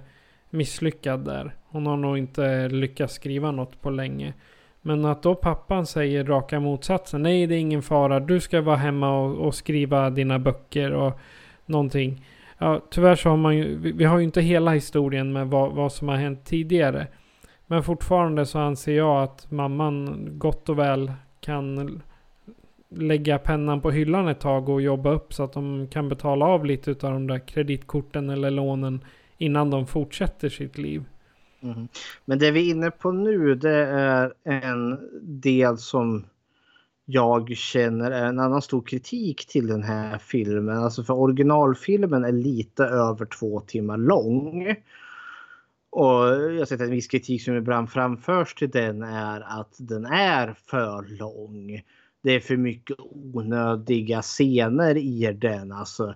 misslyckad där. Hon har nog inte lyckats skriva något på länge. Men att då pappan säger raka motsatsen. Nej, det är ingen fara. Du ska vara hemma och, och skriva dina böcker och någonting. Ja, tyvärr så har man ju, vi, vi har ju inte hela historien med vad, vad som har hänt tidigare. Men fortfarande så anser jag att mamman gott och väl kan lägga pennan på hyllan ett tag och jobba upp så att de kan betala av lite av de där kreditkorten eller lånen innan de fortsätter sitt liv. Mm. Men det vi är inne på nu det är en del som jag känner är en annan stor kritik till den här filmen. Alltså för originalfilmen är lite över två timmar lång. Och jag har sett en viss kritik som ibland framförs till den är att den är för lång. Det är för mycket onödiga scener i den. Alltså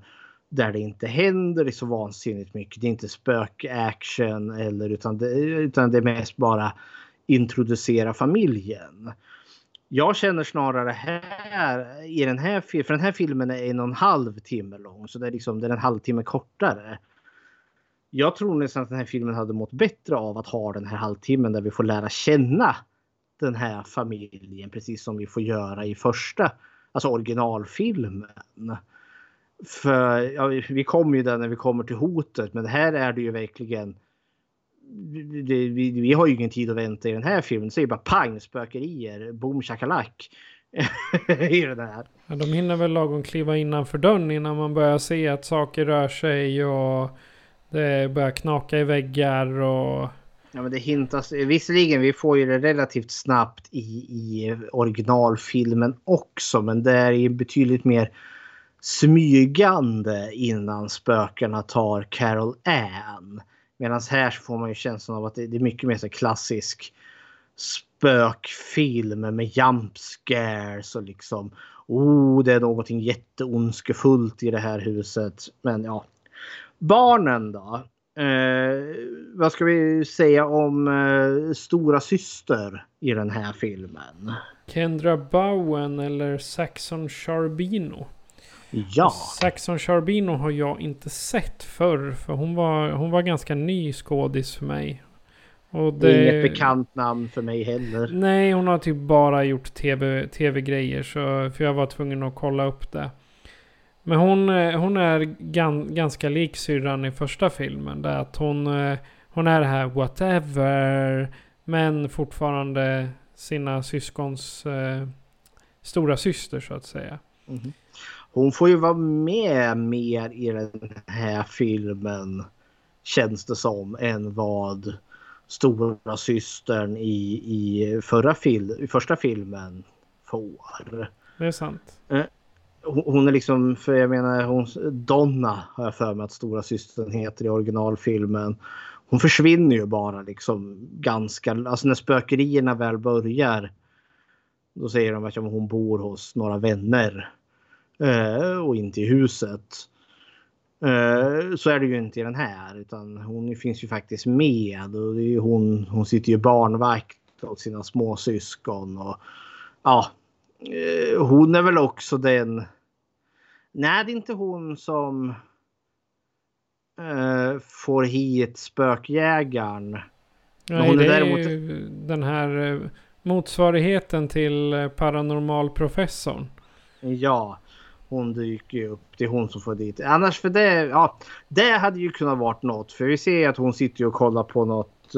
där det inte händer så vansinnigt mycket. Det är inte spökaction, eller utan det, utan det är mest bara introducera familjen. Jag känner snarare här i den här filmen, för den här filmen är en och en halv timme lång så det är liksom det är en halvtimme kortare. Jag tror nästan att den här filmen hade mått bättre av att ha den här halvtimmen där vi får lära känna den här familjen precis som vi får göra i första, alltså originalfilmen. För ja, vi kommer ju där när vi kommer till hotet men här är det ju verkligen det, vi, vi, har ju ingen tid att vänta i den här filmen. Det är bara pang spökerier, boom shakalak. I den här. Ja, de hinner väl lagom kliva innanför dörren innan man börjar se att saker rör sig och det börjar knaka i väggar och... Ja men det hintas, visserligen vi får ju det relativt snabbt i, i originalfilmen också men det är ju betydligt mer smygande innan spökarna tar Carol Ann. Medan här så får man ju känslan av att det, är mycket mer så klassisk spökfilm med jump scares och liksom oh det är någonting jätteondskefullt i det här huset. Men ja, barnen då? Eh, vad ska vi säga om eh, stora syster i den här filmen? Kendra Bowen eller Saxon Charbino? Ja. Saxon Charbino har jag inte sett förr. För hon var, hon var ganska ny skådis för mig. Och det... Inget bekant namn för mig heller. Nej, hon har typ bara gjort tv, tv-grejer. Så, för jag var tvungen att kolla upp det. Men hon, eh, hon är gan, ganska lik syrran i första filmen. Där att hon, eh, hon är det här whatever. Men fortfarande sina syskons eh, stora syster så att säga. Mm. Hon får ju vara med mer i den här filmen. Känns det som. Än vad stora systern i, i, förra fil, i första filmen får. Det är sant. Hon är liksom, för jag menar hon, Donna har jag för mig att stora systern heter i originalfilmen. Hon försvinner ju bara liksom ganska, alltså när spökerierna väl börjar. Då säger de att ja, hon bor hos några vänner. Eh, och inte i huset. Eh, så är det ju inte i den här utan hon finns ju faktiskt med. Och det är hon, hon sitter ju barnvakt åt sina småsyskon. Och, ja, hon är väl också den... Nej, det är inte hon som uh, får hit spökjägaren. Nej, är det däremot... är ju den här uh, motsvarigheten till paranormalprofessorn. Ja, hon dyker ju upp. Det är hon som får dit. Annars för det, ja, det hade ju kunnat varit något. För vi ser att hon sitter och kollar på något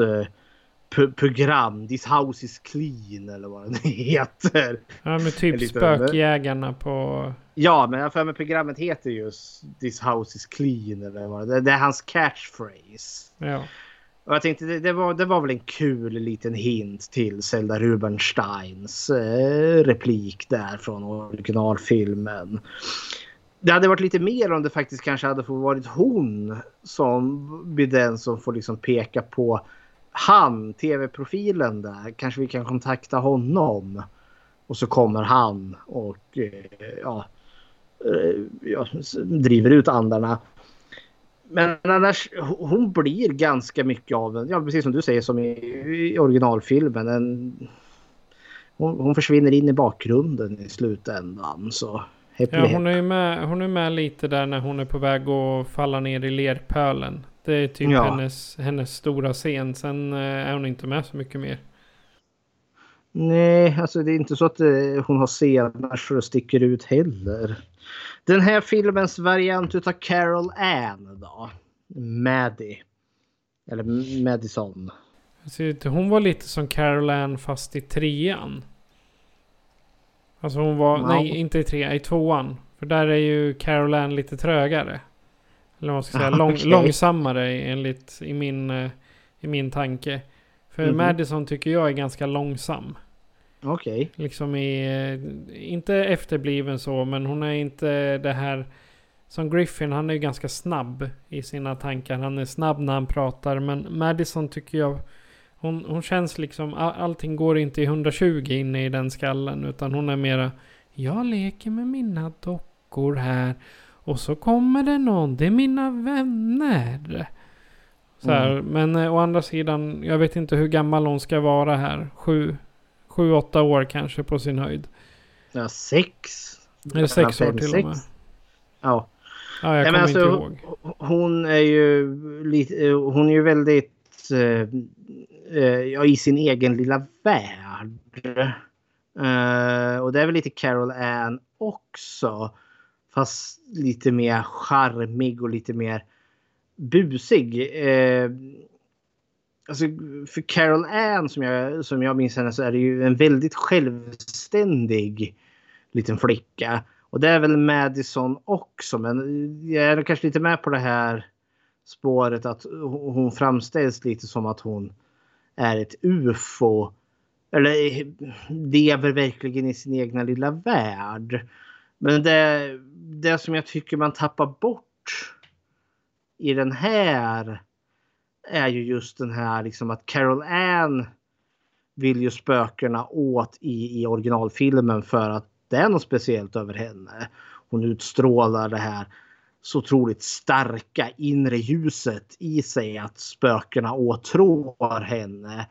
program. This house is clean eller vad den heter. Ja men typ spökjägarna på... Ja men jag för mig programmet heter just This house is clean eller vad det, det är hans catchphrase. Ja. Och jag tänkte det, det, var, det var väl en kul liten hint till Zelda Rubinsteins eh, replik där från originalfilmen. Det hade varit lite mer om det faktiskt kanske hade fått varit hon som blir den som får liksom peka på han, tv-profilen där. Kanske vi kan kontakta honom. Och så kommer han och eh, ja, eh, ja, driver ut andarna. Men annars, hon blir ganska mycket av en, ja precis som du säger som i, i originalfilmen. En, hon, hon, försvinner in i bakgrunden i slutändan. Så, ja, hon är med, hon är med lite där när hon är på väg att falla ner i lerpölen. Det är typ ja. hennes, hennes stora scen. Sen eh, är hon inte med så mycket mer. Nej, alltså det är inte så att eh, hon har scener så det sticker ut heller. Den här filmens variant utav Carol Ann då. Maddie. Eller Madison. Hon var lite som Carol Ann fast i trean. Alltså hon var, wow. nej inte i trean, i tvåan. För där är ju Carol Ann lite trögare. Eller vad man ska säga, lång, okay. långsammare enligt i min, eh, i min tanke. För mm. Madison tycker jag är ganska långsam. Okej. Okay. Liksom i, eh, inte efterbliven så, men hon är inte det här... Som Griffin, han är ju ganska snabb i sina tankar. Han är snabb när han pratar. Men Madison tycker jag... Hon, hon känns liksom... allting går inte i 120 inne i den skallen. Utan hon är mera... Jag leker med mina dockor här. Och så kommer det någon. Det är mina vänner. Så här, mm. Men eh, å andra sidan, jag vet inte hur gammal hon ska vara här. Sju, Sju, åtta år kanske på sin höjd. Ja, sex. Eller sex år till och med. Ja. Ja, jag kommer alltså, inte ihåg. Hon är ju lite, hon är ju väldigt uh, uh, ja, i sin egen lilla värld. Och det är väl lite Carol Ann också. Fast lite mer charmig och lite mer busig. Eh, alltså, för Carol Ann som jag, som jag minns henne så är det ju en väldigt självständig liten flicka. Och det är väl Madison också. Men jag är kanske lite med på det här spåret att hon framställs lite som att hon är ett ufo. Eller lever verkligen i sin egna lilla värld. Men det, det som jag tycker man tappar bort i den här är ju just den här liksom att Carol Ann vill ju spökena åt i, i originalfilmen för att det är något speciellt över henne. Hon utstrålar det här så otroligt starka inre ljuset i sig att spökena åtrår henne.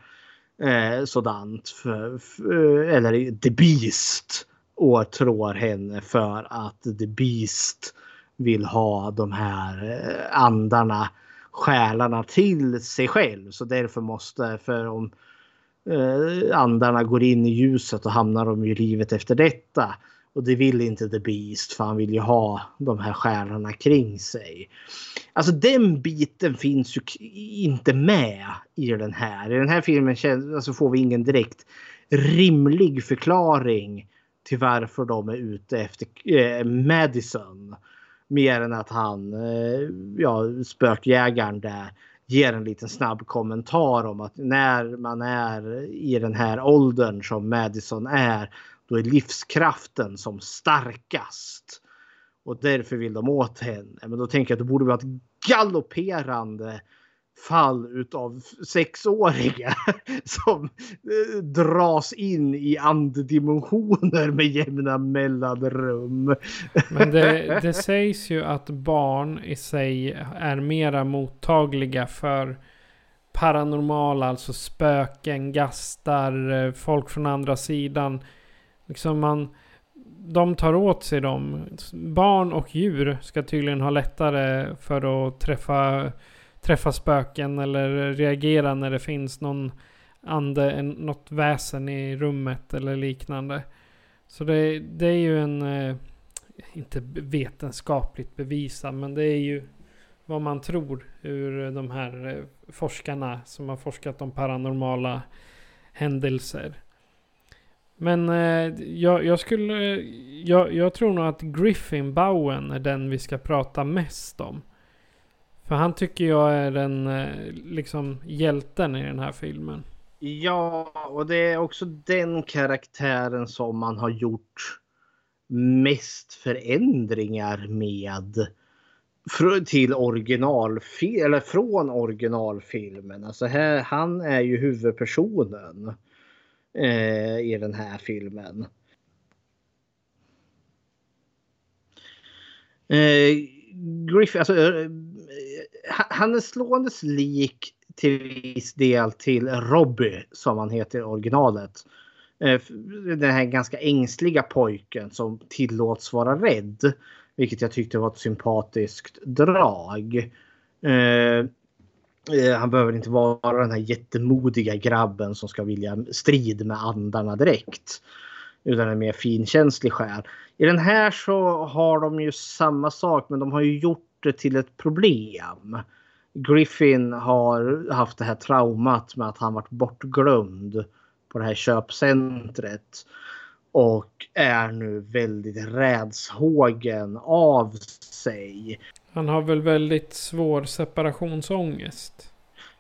Eh, sådant. För, för, eh, eller The Beast åtrår henne för att The Beast vill ha de här eh, andarna själarna till sig själv. Så därför måste, för om eh, andarna går in i ljuset och hamnar de i livet efter detta. Och det vill inte The Beast för han vill ju ha de här stjärnorna kring sig. Alltså den biten finns ju inte med i den här. I den här filmen alltså får vi ingen direkt rimlig förklaring till varför de är ute efter eh, Madison. Mer än att han, eh, ja, spökjägaren där ger en liten snabb kommentar om att när man är i den här åldern som Madison är, då är livskraften som starkast. Och därför vill de åt henne. Men då tänker jag att det borde vara ett galopperande fall utav sexåringar som eh, dras in i anddimensioner med jämna mellanrum. Men det, det sägs ju att barn i sig är mera mottagliga för paranormala, alltså spöken, gastar, eh, folk från andra sidan. Liksom man, de tar åt sig dem. Barn och djur ska tydligen ha lättare för att träffa träffa spöken eller reagera när det finns någon ande, en, något väsen i rummet eller liknande. Så det, det är ju en, eh, inte vetenskapligt bevisad, men det är ju vad man tror ur de här eh, forskarna som har forskat om paranormala händelser. Men eh, jag, jag, skulle... Eh, jag, jag tror nog att Griffin Bowen är den vi ska prata mest om. För han tycker jag är den eh, liksom hjälten i den här filmen. Ja, och det är också den karaktären som man har gjort mest förändringar med till originalfilm eller från originalfilmen. Alltså här, han är ju huvudpersonen eh, i den här filmen. Eh, Griffith, alltså, eh, han är slåendes lik till viss del till Robbie som han heter i originalet. Eh, den här ganska ängsliga pojken som tillåts vara rädd. Vilket jag tyckte var ett sympatiskt drag. Eh, eh, han behöver inte vara den här jättemodiga grabben som ska vilja strid med andarna direkt. Utan en mer finkänslig själ. I den här så har de ju samma sak men de har ju gjort det till ett problem. Griffin har haft det här traumat med att han varit bortglömd på det här köpcentret. Och är nu väldigt rädshågen av sig. Han har väl väldigt svår separationsångest?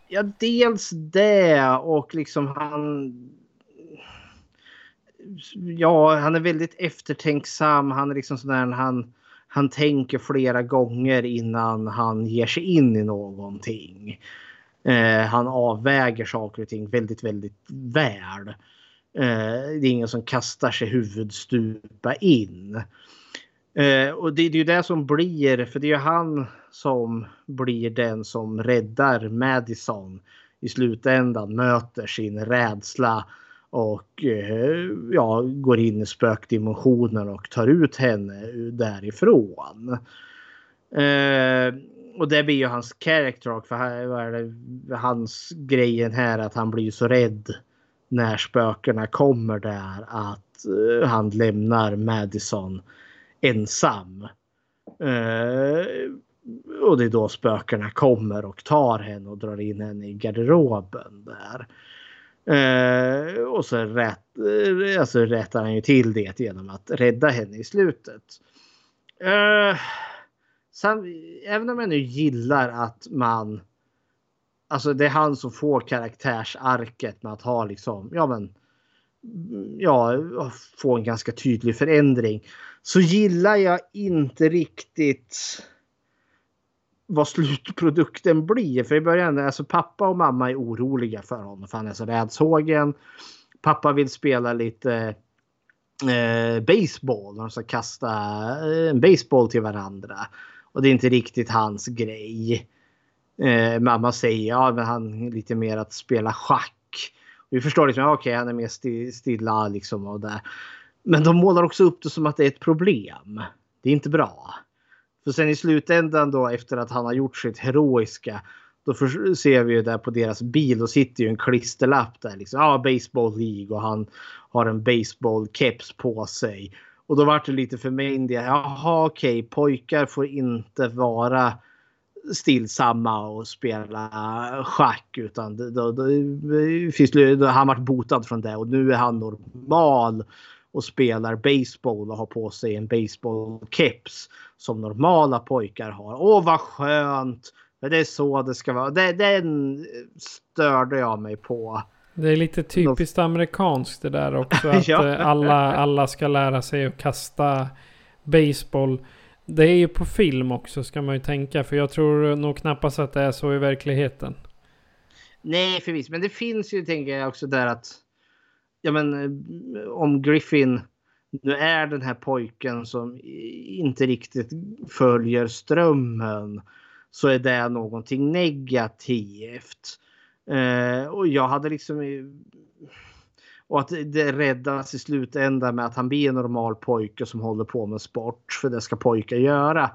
Ja, dels det och liksom han... Ja, han är väldigt eftertänksam. Han är liksom sådär han han tänker flera gånger innan han ger sig in i någonting. Eh, han avväger saker och ting väldigt, väldigt väl. Eh, det är ingen som kastar sig huvudstupa in. Eh, och det, det är ju det som blir, för det är ju han som blir den som räddar Madison i slutändan, möter sin rädsla och eh, ja, går in i spökdimensionen och tar ut henne därifrån. Eh, och det blir ju hans character för här, hans grejen här att han blir så rädd när spökena kommer där att eh, han lämnar Madison ensam. Eh, och det är då spökena kommer och tar henne och drar in henne i garderoben där. Eh, och så rät, eh, alltså rättar han ju till det genom att rädda henne i slutet. Eh, Sam, även om jag nu gillar att man Alltså det är han som får karaktärsarket med att ha liksom, ja men, ja, få en ganska tydlig förändring. Så gillar jag inte riktigt vad slutprodukten blir. För i början, alltså pappa och mamma är oroliga för honom för han är så rädsågen. Pappa vill spela lite eh, baseball. De ska kasta eh, en baseball till varandra. Och det är inte riktigt hans grej. Eh, mamma säger ja, men han är lite mer att spela schack. Vi förstår liksom, okej, okay, han är mer stilla liksom och där. Men de målar också upp det som att det är ett problem. Det är inte bra. För sen i slutändan då efter att han har gjort sitt heroiska. Då ser vi ju där på deras bil. Då sitter ju en klisterlapp där liksom. Ja, baseball League och han har en baseball keps på sig. Och då vart det lite för mig. Jaha, okej, okay, pojkar får inte vara stillsamma och spela schack. Utan då, då, då, finns, då, han vart botad från det och nu är han normal och spelar baseball och har på sig en baseballkeps som normala pojkar har. Åh vad skönt! det är så det ska vara. Det, den störde jag mig på. Det är lite typiskt amerikanskt det där också. Att ja. Eh, alla, alla ska lära sig att kasta baseball. Det är ju på film också ska man ju tänka. För jag tror nog knappast att det är så i verkligheten. Nej förvisso. Men det finns ju tänker jag också där att. Ja men eh, om Griffin nu är den här pojken som inte riktigt följer strömmen. Så är det någonting negativt. Eh, och jag hade liksom och att det räddas i slutändan med att han blir en normal pojke som håller på med sport. För det ska pojkar göra.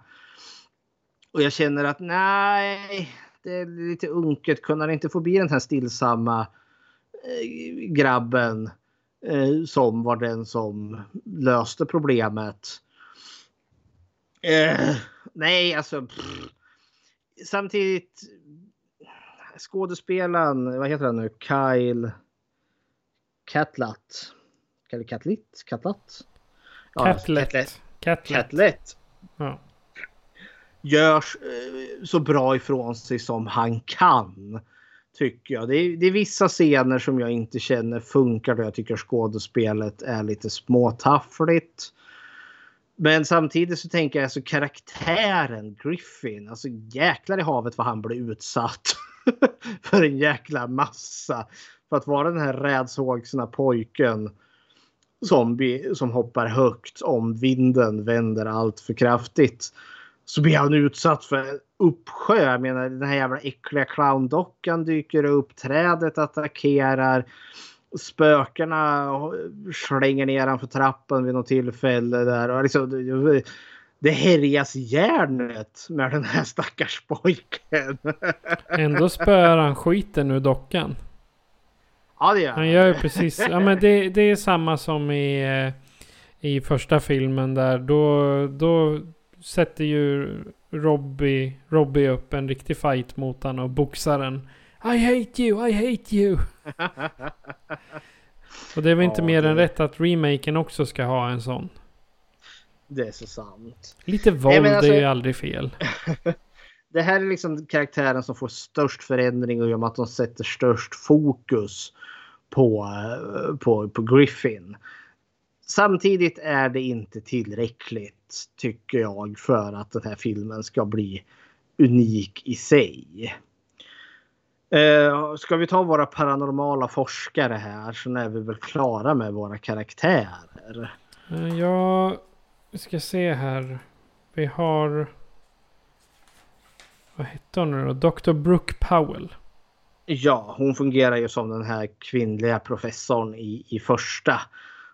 Och jag känner att nej, det är lite unket. Kunde han inte få bli den här stillsamma eh, grabben eh, som var den som löste problemet. Eh, nej, alltså. Pff. Samtidigt. Skådespelaren, vad heter han nu? Kyle. Catlat. Eller Catlit? Catlat? Ja, Catlet. Catlet. Catlet. Ja. görs eh, så bra ifrån sig som han kan. Tycker jag. Det är, det är vissa scener som jag inte känner funkar då jag tycker skådespelet är lite småtaffligt. Men samtidigt så tänker jag alltså karaktären Griffin. Alltså jäklar i havet vad han blir utsatt för en jäkla massa. För att vara den här rädsågsna pojken som, som hoppar högt om vinden vänder allt för kraftigt. Så blir han utsatt för en uppsjö. Jag menar den här jävla äckliga clowndockan dyker upp. Trädet attackerar. Spökena slänger ner honom för trappan vid något tillfälle. Där. Och liksom, det härjas järnet med den här stackars pojken. Ändå spöar han skiten ur dockan. Ja det gör han. gör ju precis. Ja men det, det är samma som i, eh, i första filmen där. Då, då sätter ju Robbie, Robbie upp en riktig fight mot honom och boxar den. I hate you, I hate you. och det är väl inte ja, mer det... än rätt att remaken också ska ha en sån. Det är så sant. Lite våld Nej, alltså... är ju aldrig fel. det här är liksom karaktären som får störst förändring och gör att de sätter störst fokus på, eh, på, på Griffin. Samtidigt är det inte tillräckligt tycker jag för att den här filmen ska bli unik i sig. Uh, ska vi ta våra paranormala forskare här så är vi väl klara med våra karaktärer. Uh, ja, vi ska se här. Vi har... Vad heter hon nu då? Dr. Brooke Powell. Ja, hon fungerar ju som den här kvinnliga professorn i, i första.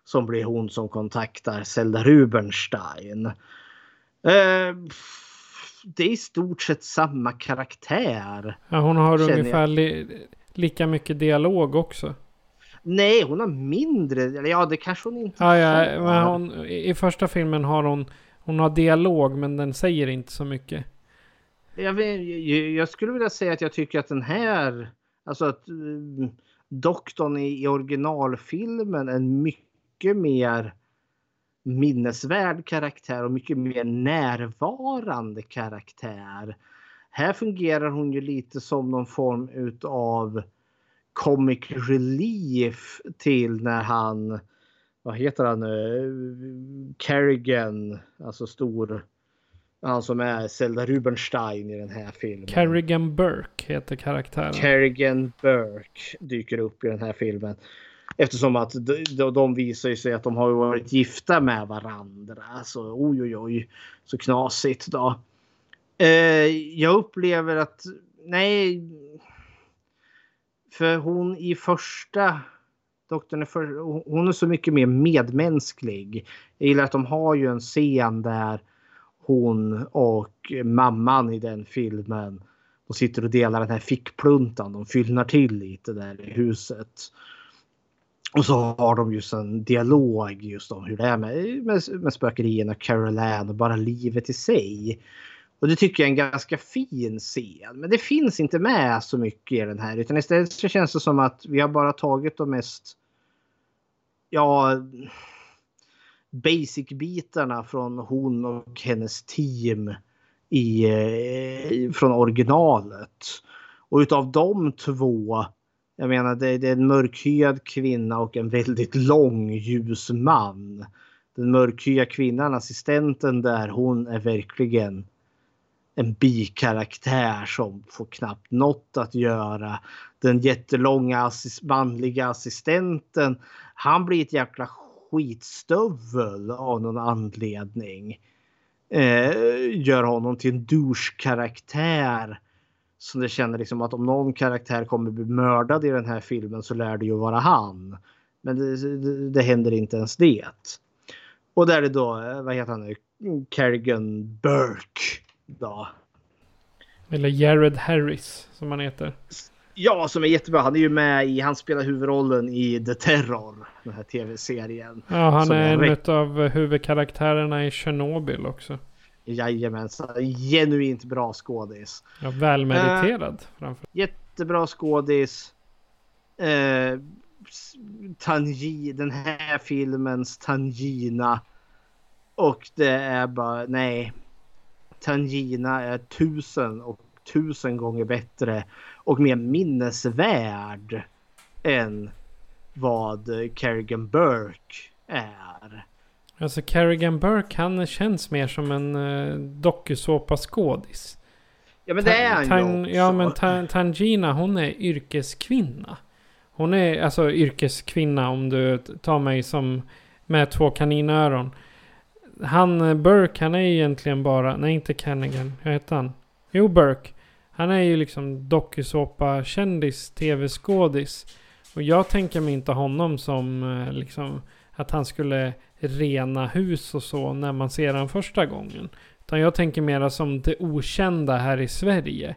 Som blir hon som kontaktar Zelda Rubenstein. Eh, det är i stort sett samma karaktär. Ja, hon har ungefär li, lika mycket dialog också. Nej, hon har mindre. Ja, det kanske hon inte ja, ja, men hon, I första filmen har hon, hon har dialog men den säger inte så mycket. Jag, jag skulle vilja säga att jag tycker att den här, alltså att uh, doktorn i, i originalfilmen är mycket mer minnesvärd karaktär och mycket mer närvarande karaktär. Här fungerar hon ju lite som någon form utav comic relief till när han, vad heter han nu, Kerrigan, alltså stor, han som är Zelda Rubenstein i den här filmen. Kerrigan Burke heter karaktären. Kerrigan Burke dyker upp i den här filmen. Eftersom att de, de visar sig att de har varit gifta med varandra. Så oj oj oj, så knasigt då. Eh, jag upplever att, nej, för hon i första doktorn är för, hon är så mycket mer medmänsklig. Jag gillar att de har ju en scen där hon och mamman i den filmen de sitter och delar den här fickpluntan. De fyllnar till lite där i huset. Och så har de just en dialog just om hur det är med, med, med spökerierna, Carol Ann och bara livet i sig. Och det tycker jag är en ganska fin scen. Men det finns inte med så mycket i den här. Utan istället så känns det som att vi har bara tagit de mest... Ja... Basic-bitarna från hon och hennes team i, eh, från originalet. Och utav de två jag menar det, det är en mörkhyad kvinna och en väldigt lång ljus man. Den mörkhyade kvinnan, assistenten där, hon är verkligen en bikaraktär som får knappt något att göra. Den jättelånga assist manliga assistenten, han blir ett jäkla skitstövel av någon anledning. Eh, gör honom till en douche-karaktär så det känner liksom att om någon karaktär kommer bli mördad i den här filmen så lär det ju vara han. Men det, det, det händer inte ens det. Och där är det då, eh, vad heter han nu, Kerrigan Burke. Då. Eller Jared Harris som han heter. Ja, som är jättebra. Han är ju med i, han spelar huvudrollen i The Terror, den här tv-serien. Ja, han är en av huvudkaraktärerna i Chernobyl också. Jajamensan, genuint bra skådis. Ja, välmeriterad. Framför. Jättebra skådis. Uh, Tangi, den här filmens Tangina. Och det är bara, nej. Tangina är tusen och tusen gånger bättre och mer minnesvärd än vad Kerrigan Burke är. Alltså Kerrigan Burke han känns mer som en uh, dokusåpaskådis. Ja men det är han Tan, ju Ja men Ta Tangina hon är yrkeskvinna. Hon är alltså yrkeskvinna om du tar mig som med två kaninöron. Han eh, Burke han är egentligen bara, nej inte Kennigan, hur heter han? Jo Burke. Han är ju liksom dokusåpa kändis, tv-skådis. Och jag tänker mig inte honom som eh, liksom att han skulle rena hus och så när man ser han första gången. Utan jag tänker mera som det okända här i Sverige.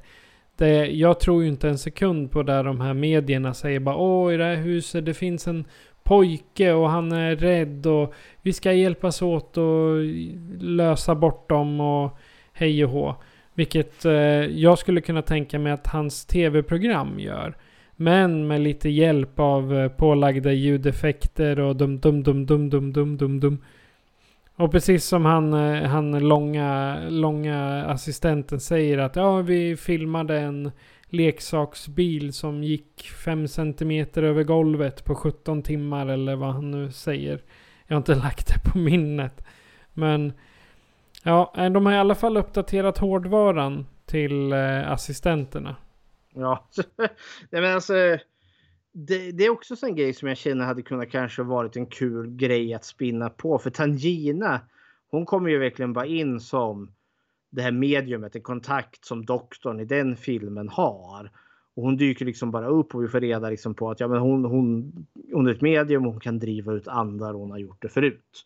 Det, jag tror ju inte en sekund på där de här medierna säger bara åh i det här huset det finns en pojke och han är rädd och vi ska hjälpas åt och lösa bort dem och hej och hå. Vilket eh, jag skulle kunna tänka mig att hans tv-program gör. Men med lite hjälp av eh, pålagda ljudeffekter och dum-dum-dum-dum-dum-dum-dum. Och precis som han, eh, han långa, långa assistenten säger att ja, vi filmade en leksaksbil som gick 5 centimeter över golvet på 17 timmar eller vad han nu säger. Jag har inte lagt det på minnet. Men ja, eh, de har i alla fall uppdaterat hårdvaran till assistenterna. Ja, nej men alltså. Det, det, är också en grej som jag känner hade kunnat kanske varit en kul grej att spinna på. För Tangina, hon kommer ju verkligen bara in som det här mediumet, en kontakt som doktorn i den filmen har. Och hon dyker liksom bara upp och vi får reda liksom på att ja, men hon, hon, hon är ett medium och hon kan driva ut andar och hon har gjort det förut.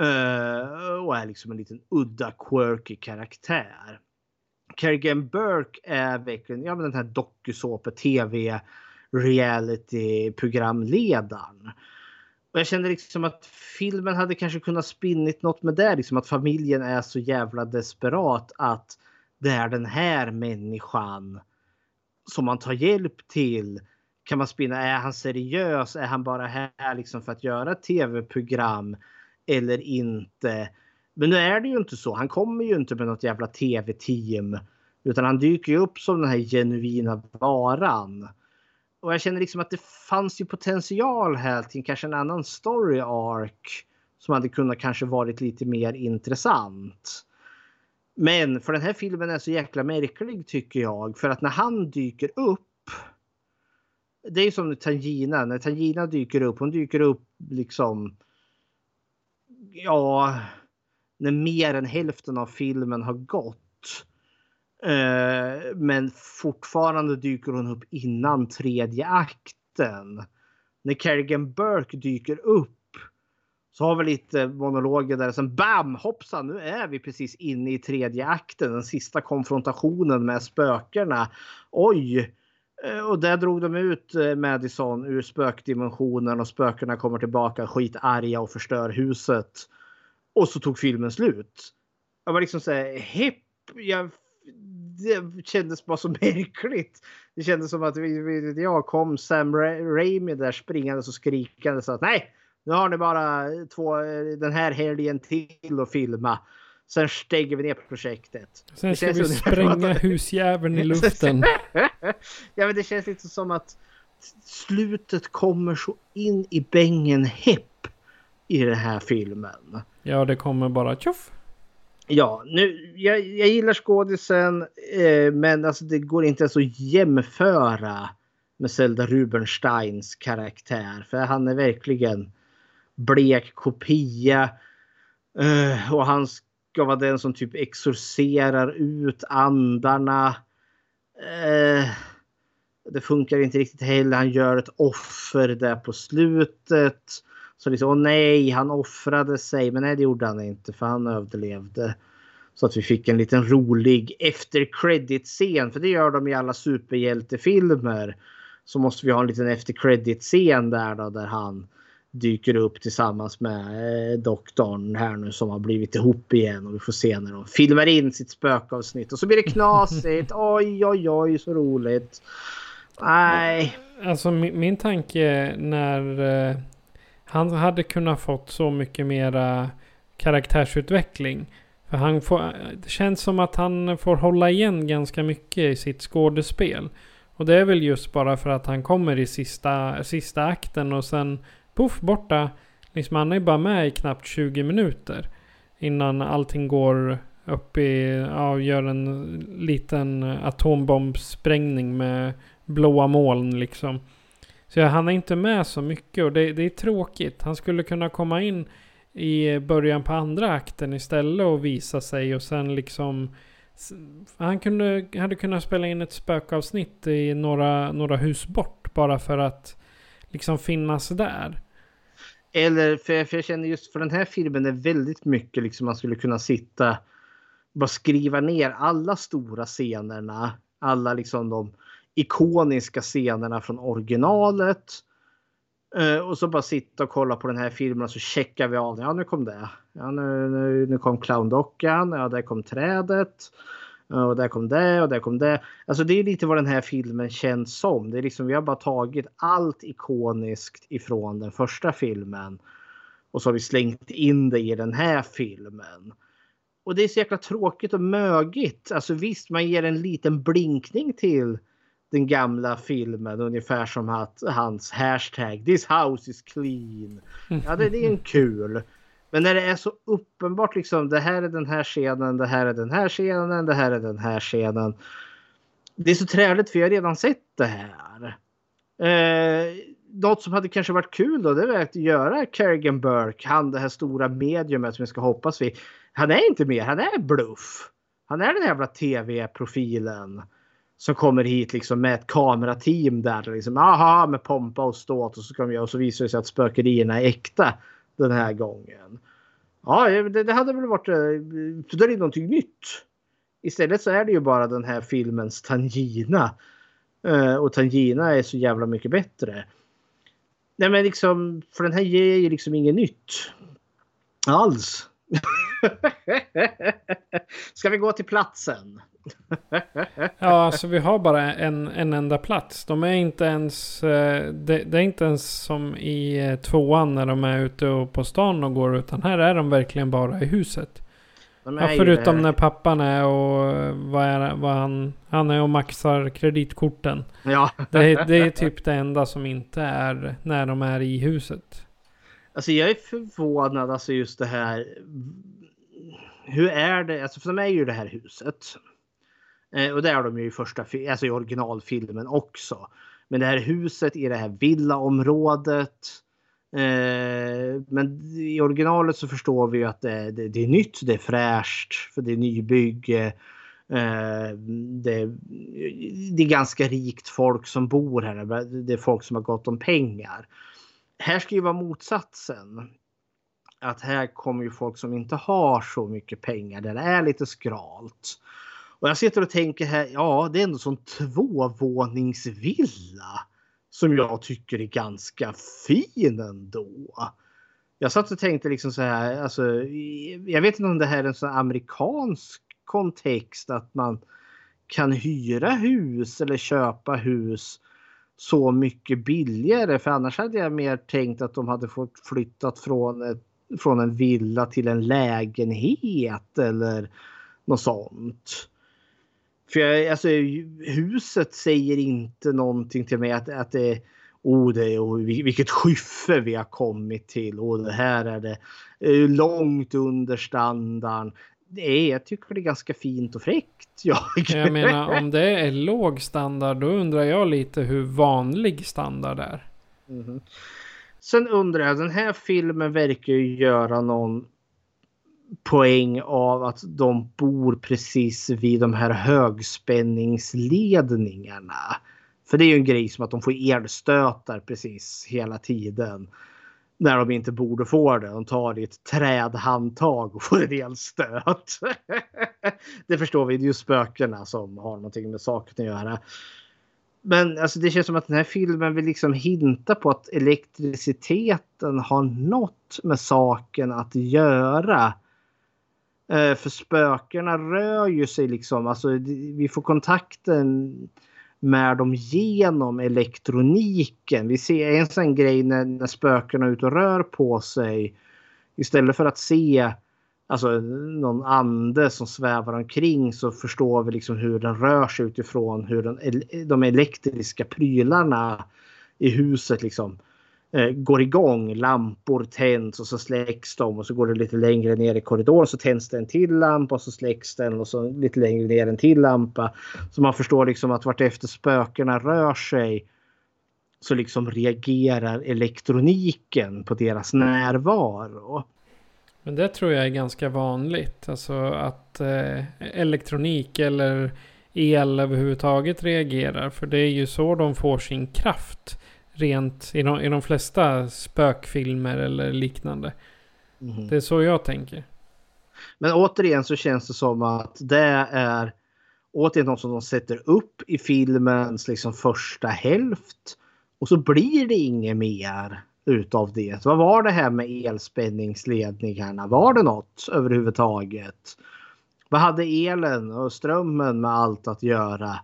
Uh, och är liksom en liten udda quirky karaktär. Kerrigan Burke är verkligen ja, men den här dokusåpa tv reality programledaren. Och jag kände liksom att filmen hade kanske kunnat spinnit något med det. Liksom att familjen är så jävla desperat att det är den här människan som man tar hjälp till. Kan man spinna, är han seriös? Är han bara här liksom för att göra tv-program? Eller inte? Men nu är det ju inte så. Han kommer ju inte med något jävla tv-team. Utan han dyker ju upp som den här genuina varan. Och jag känner liksom att det fanns ju potential här till kanske en annan story arc. Som hade kunnat kanske varit lite mer intressant. Men för den här filmen är så jäkla märklig tycker jag. För att när han dyker upp. Det är som Tangina. När Tangina dyker upp. Hon dyker upp liksom. Ja. När mer än hälften av filmen har gått. Eh, men fortfarande dyker hon upp innan tredje akten. När Kerrigan Burke dyker upp så har vi lite monologer där. Sen bam hoppsan nu är vi precis inne i tredje akten. Den sista konfrontationen med spökena. Oj! Eh, och där drog de ut eh, Madison ur spökdimensionen och spökena kommer tillbaka skitarga och förstör huset. Och så tog filmen slut. Jag var liksom såhär hipp. Jag det kändes bara så märkligt. Det kändes som att jag kom Sam Raimi där springande och skrikande så att nej, nu har ni bara två, den här helgen till att filma. Sen stänger vi ner projektet. Sen ska vi spränga husjäveln i luften. ja men det känns lite som att slutet kommer så in i bängen hepp i den här filmen. Ja det kommer bara tjoff. Ja, nu, jag, jag gillar skådisen eh, men alltså det går inte ens att jämföra med Zelda Rubensteins karaktär. För han är verkligen blek kopia. Eh, och han ska vara den som typ exorcerar ut andarna. Eh, det funkar inte riktigt heller. Han gör ett offer där på slutet. Så liksom, åh nej, han offrade sig. Men nej, det gjorde han inte för han överlevde. Så att vi fick en liten rolig efter credit-scen. För det gör de i alla superhjältefilmer. Så måste vi ha en liten efter credit-scen där då, där han dyker upp tillsammans med eh, doktorn här nu som har blivit ihop igen. Och vi får se när de filmar in sitt spökavsnitt. Och så blir det knasigt. oj, oj, oj, så roligt. Nej. Alltså min, min tanke när eh, han hade kunnat fått så mycket mera karaktärsutveckling. För han får, det känns som att han får hålla igen ganska mycket i sitt skådespel. Och det är väl just bara för att han kommer i sista, sista akten och sen poff borta. Liksom han är bara med i knappt 20 minuter. Innan allting går upp i, ja, gör en liten atombombsprängning med blåa moln liksom. Så han är inte med så mycket och det, det är tråkigt. Han skulle kunna komma in i början på andra akten istället och visa sig och sen liksom han kunde, hade kunnat spela in ett spökavsnitt i några, några hus bort bara för att liksom finnas där. Eller för, för jag känner just för den här filmen är väldigt mycket liksom man skulle kunna sitta bara skriva ner alla stora scenerna. Alla liksom de ikoniska scenerna från originalet. Eh, och så bara sitta och kolla på den här filmen och så checkar vi av. Ja, nu kom det. Ja, nu, nu, nu kom clowndockan. Ja, där kom trädet. Och där kom det och där kom det. Alltså det är lite vad den här filmen känns som. Det är liksom, vi har bara tagit allt ikoniskt ifrån den första filmen. Och så har vi slängt in det i den här filmen. Och det är så jäkla tråkigt och mögigt. Alltså visst, man ger en liten blinkning till den gamla filmen. Ungefär som att hans hashtag This house is clean. Ja, det, det är en kul. Men när det är så uppenbart liksom det här är den här scenen, det här är den här scenen, det här är den här scenen. Det är så träligt för jag har redan sett det här. Eh, något som hade kanske varit kul då det är att göra Kerrigan Burke, han det här stora mediumet som vi ska hoppas vi. Han är inte med, han är bluff. Han är den jävla tv-profilen som kommer hit liksom med ett kamerateam där. Liksom, aha, med pompa och ståt och så, ska jag, och så visar det sig att spökerierna är äkta den här gången. Ja, det, det hade väl varit... Eh, för då är det någonting nytt. Istället så är det ju bara den här filmens Tangina. Uh, och Tangina är så jävla mycket bättre. Nej men liksom, för den här ger ju liksom inget nytt. Alls. Ska vi gå till platsen? ja, alltså vi har bara en, en enda plats. De är inte ens... Eh, det, det är inte ens som i eh, tvåan när de är ute på stan och går. Utan här är de verkligen bara i huset. Ja, förutom när pappan är och eh, vad är, vad han, han är och maxar kreditkorten. Ja. Det, det är typ det enda som inte är när de är i huset. Alltså jag är förvånad alltså just det här. Hur är det? Alltså för de är ju det här huset. Eh, och det är de ju i första, alltså i originalfilmen också. Men det här huset i det här villaområdet. Eh, men i originalet så förstår vi ju att det, det, det är nytt, det är fräscht, för det är nybygge. Eh, det, det, är ganska rikt folk som bor här. Det är folk som har gott om pengar. Här ska ju vara motsatsen. Att här kommer ju folk som inte har så mycket pengar, där det är lite skralt. Och jag sitter och tänker här, ja det är ändå sån tvåvåningsvilla. Som jag tycker är ganska fin ändå. Jag satt och tänkte liksom så här, alltså, jag vet inte om det här är en sån amerikansk kontext att man kan hyra hus eller köpa hus så mycket billigare. För annars hade jag mer tänkt att de hade fått flyttat från, ett, från en villa till en lägenhet eller något sånt. För jag, alltså, huset säger inte någonting till mig att, att det Oh, det är, oh, vilket skyffe vi har kommit till. Och det här är det långt under standarden. Det är, jag tycker det är ganska fint och fräckt. Jag, jag menar om det är låg standard då undrar jag lite hur vanlig standard är. Mm. Sen undrar jag, den här filmen verkar ju göra någon poäng av att de bor precis vid de här högspänningsledningarna. För det är ju en grej som att de får elstötar precis hela tiden. När de inte borde få det. De tar i ett trädhandtag och får en elstöt. det förstår vi, det är ju spökena som har någonting med saken att göra. Men alltså, det känns som att den här filmen vill liksom hinta på att elektriciteten har något med saken att göra. Eh, för spökena rör ju sig liksom, alltså vi får kontakten med dem genom elektroniken. Vi ser en sån grej när, när spökena är ute och rör på sig. Istället för att se alltså någon ande som svävar omkring så förstår vi liksom hur den rör sig utifrån hur den, de elektriska prylarna i huset liksom eh, går igång. Lampor tänds och så släcks de och så går det lite längre ner i korridoren så tänds det en till lampa och så släcks den och så lite längre ner en till lampa. Så man förstår liksom att vartefter spökena rör sig så liksom reagerar elektroniken på deras närvaro. Men det tror jag är ganska vanligt. Alltså att eh, elektronik eller el överhuvudtaget reagerar. För det är ju så de får sin kraft. Rent i de, i de flesta spökfilmer eller liknande. Mm. Det är så jag tänker. Men återigen så känns det som att det är återigen något som de sätter upp i filmens liksom första hälft. Och så blir det inget mer utav det. Vad var det här med elspänningsledningarna? Var det något överhuvudtaget? Vad hade elen och strömmen med allt att göra?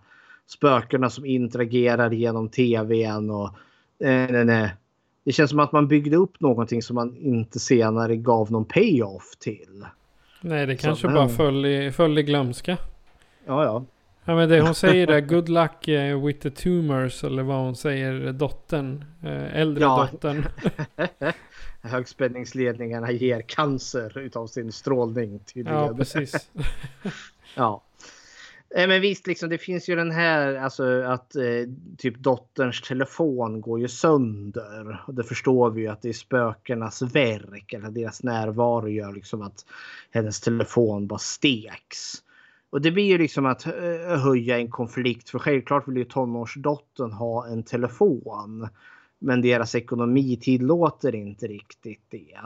Spökena som interagerar genom tvn och... Eh, nej, nej. Det känns som att man byggde upp någonting som man inte senare gav någon payoff till. Nej, det kanske Så, bara föll i, föll i glömska. Ja, ja. Ja men det hon säger där, good luck uh, with the tumors eller vad hon säger, dottern, uh, äldre ja. dottern. Högspänningsledningarna ger cancer utav sin strålning tydligen. Ja precis. ja. Men visst, liksom, det finns ju den här alltså att eh, typ dotterns telefon går ju sönder. Och det förstår vi ju att det är spökenas verk eller deras närvaro gör liksom att hennes telefon bara steks. Och det blir ju liksom att eh, höja en konflikt för självklart vill ju tonårsdottern ha en telefon. Men deras ekonomi tillåter inte riktigt det.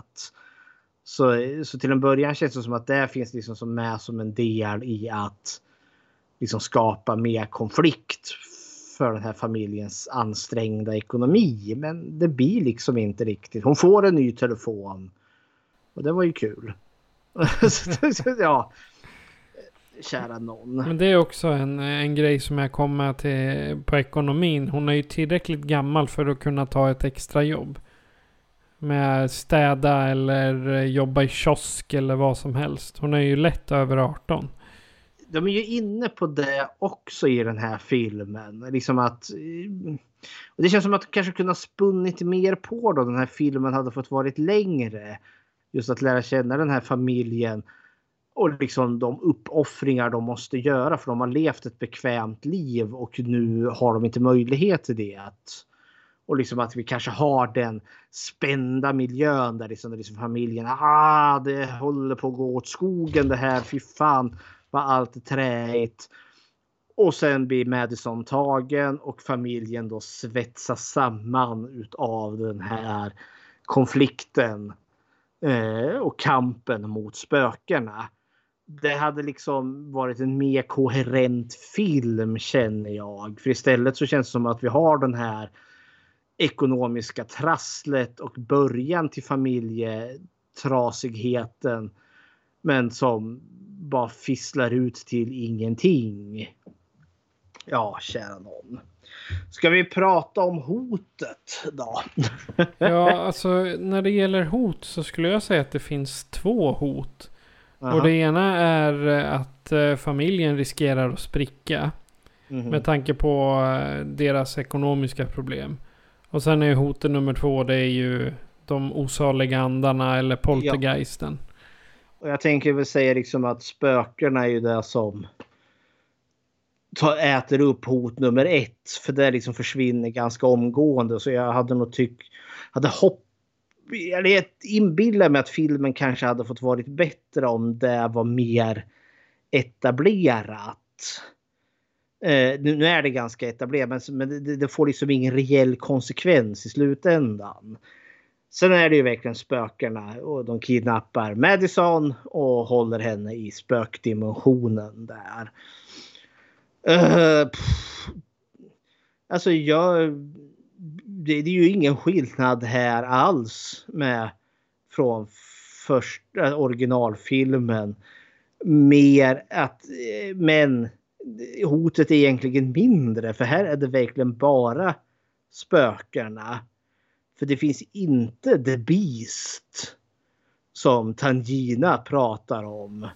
Så, så till en början känns det som att det finns liksom som med som en del i att liksom skapa mer konflikt för den här familjens ansträngda ekonomi. Men det blir liksom inte riktigt. Hon får en ny telefon. Och det var ju kul. ja, kära någon. Men det är också en, en grej som jag kommer till på ekonomin. Hon är ju tillräckligt gammal för att kunna ta ett extra jobb. Med städa eller jobba i kiosk eller vad som helst. Hon är ju lätt över 18. De är ju inne på det också i den här filmen. Liksom att... Eh, det känns som att de kanske kunna spunnit mer på då den här filmen hade fått varit längre. Just att lära känna den här familjen och liksom de uppoffringar de måste göra för de har levt ett bekvämt liv och nu har de inte möjlighet till det. och liksom att vi kanske har den spända miljön där liksom, där liksom familjen, ah det håller på att gå åt skogen det här, fy fan var allt är träigt. Och sen blir Madison tagen och familjen då svetsas samman utav den här konflikten eh, och kampen mot spökena det hade liksom varit en mer koherent film känner jag. För istället så känns det som att vi har den här ekonomiska trasslet och början till familjetrasigheten. Men som bara fisslar ut till ingenting. Ja, kära någon. Ska vi prata om hotet då? ja, alltså när det gäller hot så skulle jag säga att det finns två hot. Aha. Och det ena är att eh, familjen riskerar att spricka. Mm -hmm. Med tanke på eh, deras ekonomiska problem. Och sen är hotet nummer två det är ju de osaliga andarna eller poltergeisten. Ja. Och jag tänker väl säga liksom att spökena är ju det som äter upp hot nummer ett. För det liksom försvinner ganska omgående. Så jag hade nog tyckt, hade hopp jag inbillar mig att filmen kanske hade fått varit bättre om det var mer etablerat. Eh, nu, nu, är det ganska etablerat men, men det, det, får liksom ingen reell konsekvens i slutändan. Sen är det ju verkligen spökena och de kidnappar Madison och håller henne i spökdimensionen där. Uh, alltså jag det, det, är ju ingen skillnad här alls med från första eh, originalfilmen. Mer att, eh, men hotet är egentligen mindre för här är det verkligen bara spökena. För det finns inte The Beast som Tangina pratar om.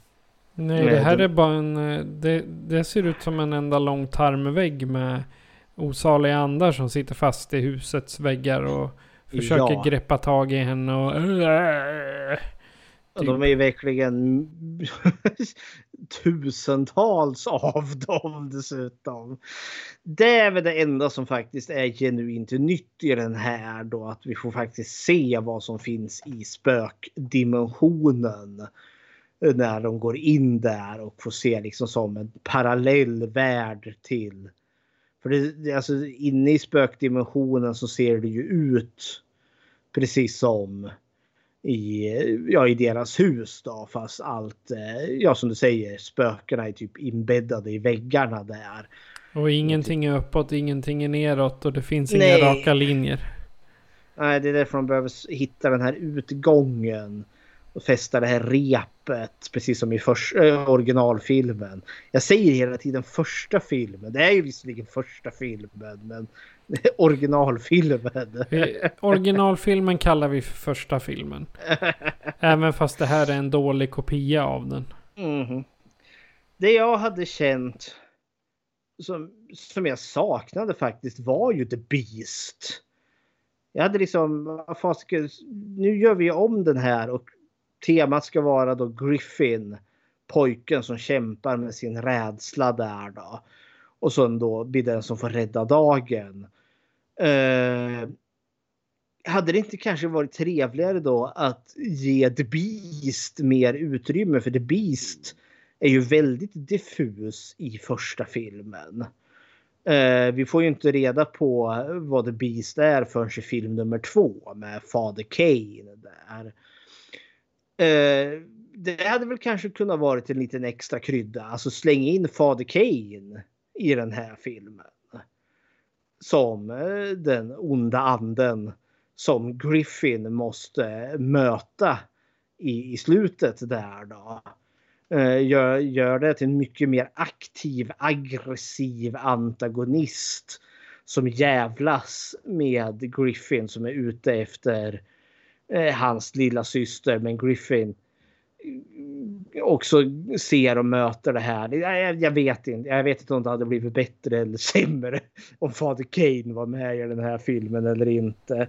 Nej, det här är bara en... eh, Det, det ser ut som en enda lång tarmvägg med osaliga andar som sitter fast i husets väggar och försöker Ja. greppa tag i henne och... Och de är ju verkligen tusentals av dem dessutom. Det är väl det enda som faktiskt är genuint nytt i den här då. Att vi får faktiskt se vad som finns i spökdimensionen. När de går in där och får se liksom som en parallell värld till. För det, det, alltså inne i spökdimensionen så ser det ju ut precis som i, ja, i deras hus då. Fast allt, eh, ja som du säger, spökena är typ inbäddade i väggarna där. Och ingenting är uppåt, ingenting är neråt och det finns inga Nej. raka linjer. Nej, det är därför de behöver hitta den här utgången. Och fästa det här repet, precis som i förs- äh, originalfilmen. Jag säger hela tiden första filmen. Det är ju visserligen första filmen, men originalfilmen. Originalfilmen kallar vi för första filmen. Även fast det här är en dålig kopia av den. Mhm. Det jag hade känt som, som jag saknade faktiskt var ju The Beast. Jag hade liksom, nu gör vi om den här och temat ska vara då Griffin. Pojken som kämpar med sin rädsla där då. Och sen då blir den som får rädda dagen. Eh, hade det inte kanske varit trevligare då att ge The Beast mer utrymme? För The Beast är ju väldigt diffus i första filmen. Eh, vi får ju inte reda på vad The Beast är förrän i film nummer två med Fader Kane. Där. Eh, det hade väl kanske kunnat varit en liten extra krydda. Alltså släng in Fader Kane i den här filmen. Som eh, den onda anden som Griffin måste möta i, i slutet där då. Eh, gör, gör det till en mycket mer aktiv, aggressiv antagonist som jävlas med Griffin som är ute efter eh, hans lilla syster. Men Griffin eh, Eh, också ser och möter det här. Jag, jag vet inte. Jag vet inte om det hade blivit bättre eller sämre om Fader Kane var med i den här filmen eller inte.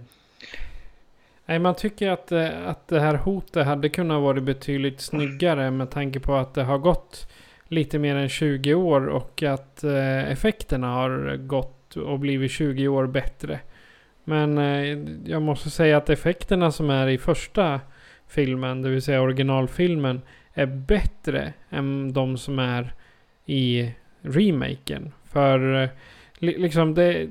Nej, man tycker att, eh, att det här hotet hade kunnat vara betydligt snyggare med tanke på att det har gått lite mer än 20 år och att eh, effekterna har gått och blivit 20 år bättre. Men jag måste säga att effekterna som är i första filmen, det vill säga originalfilmen, är bättre än de som är i remaken. För eh, liksom det...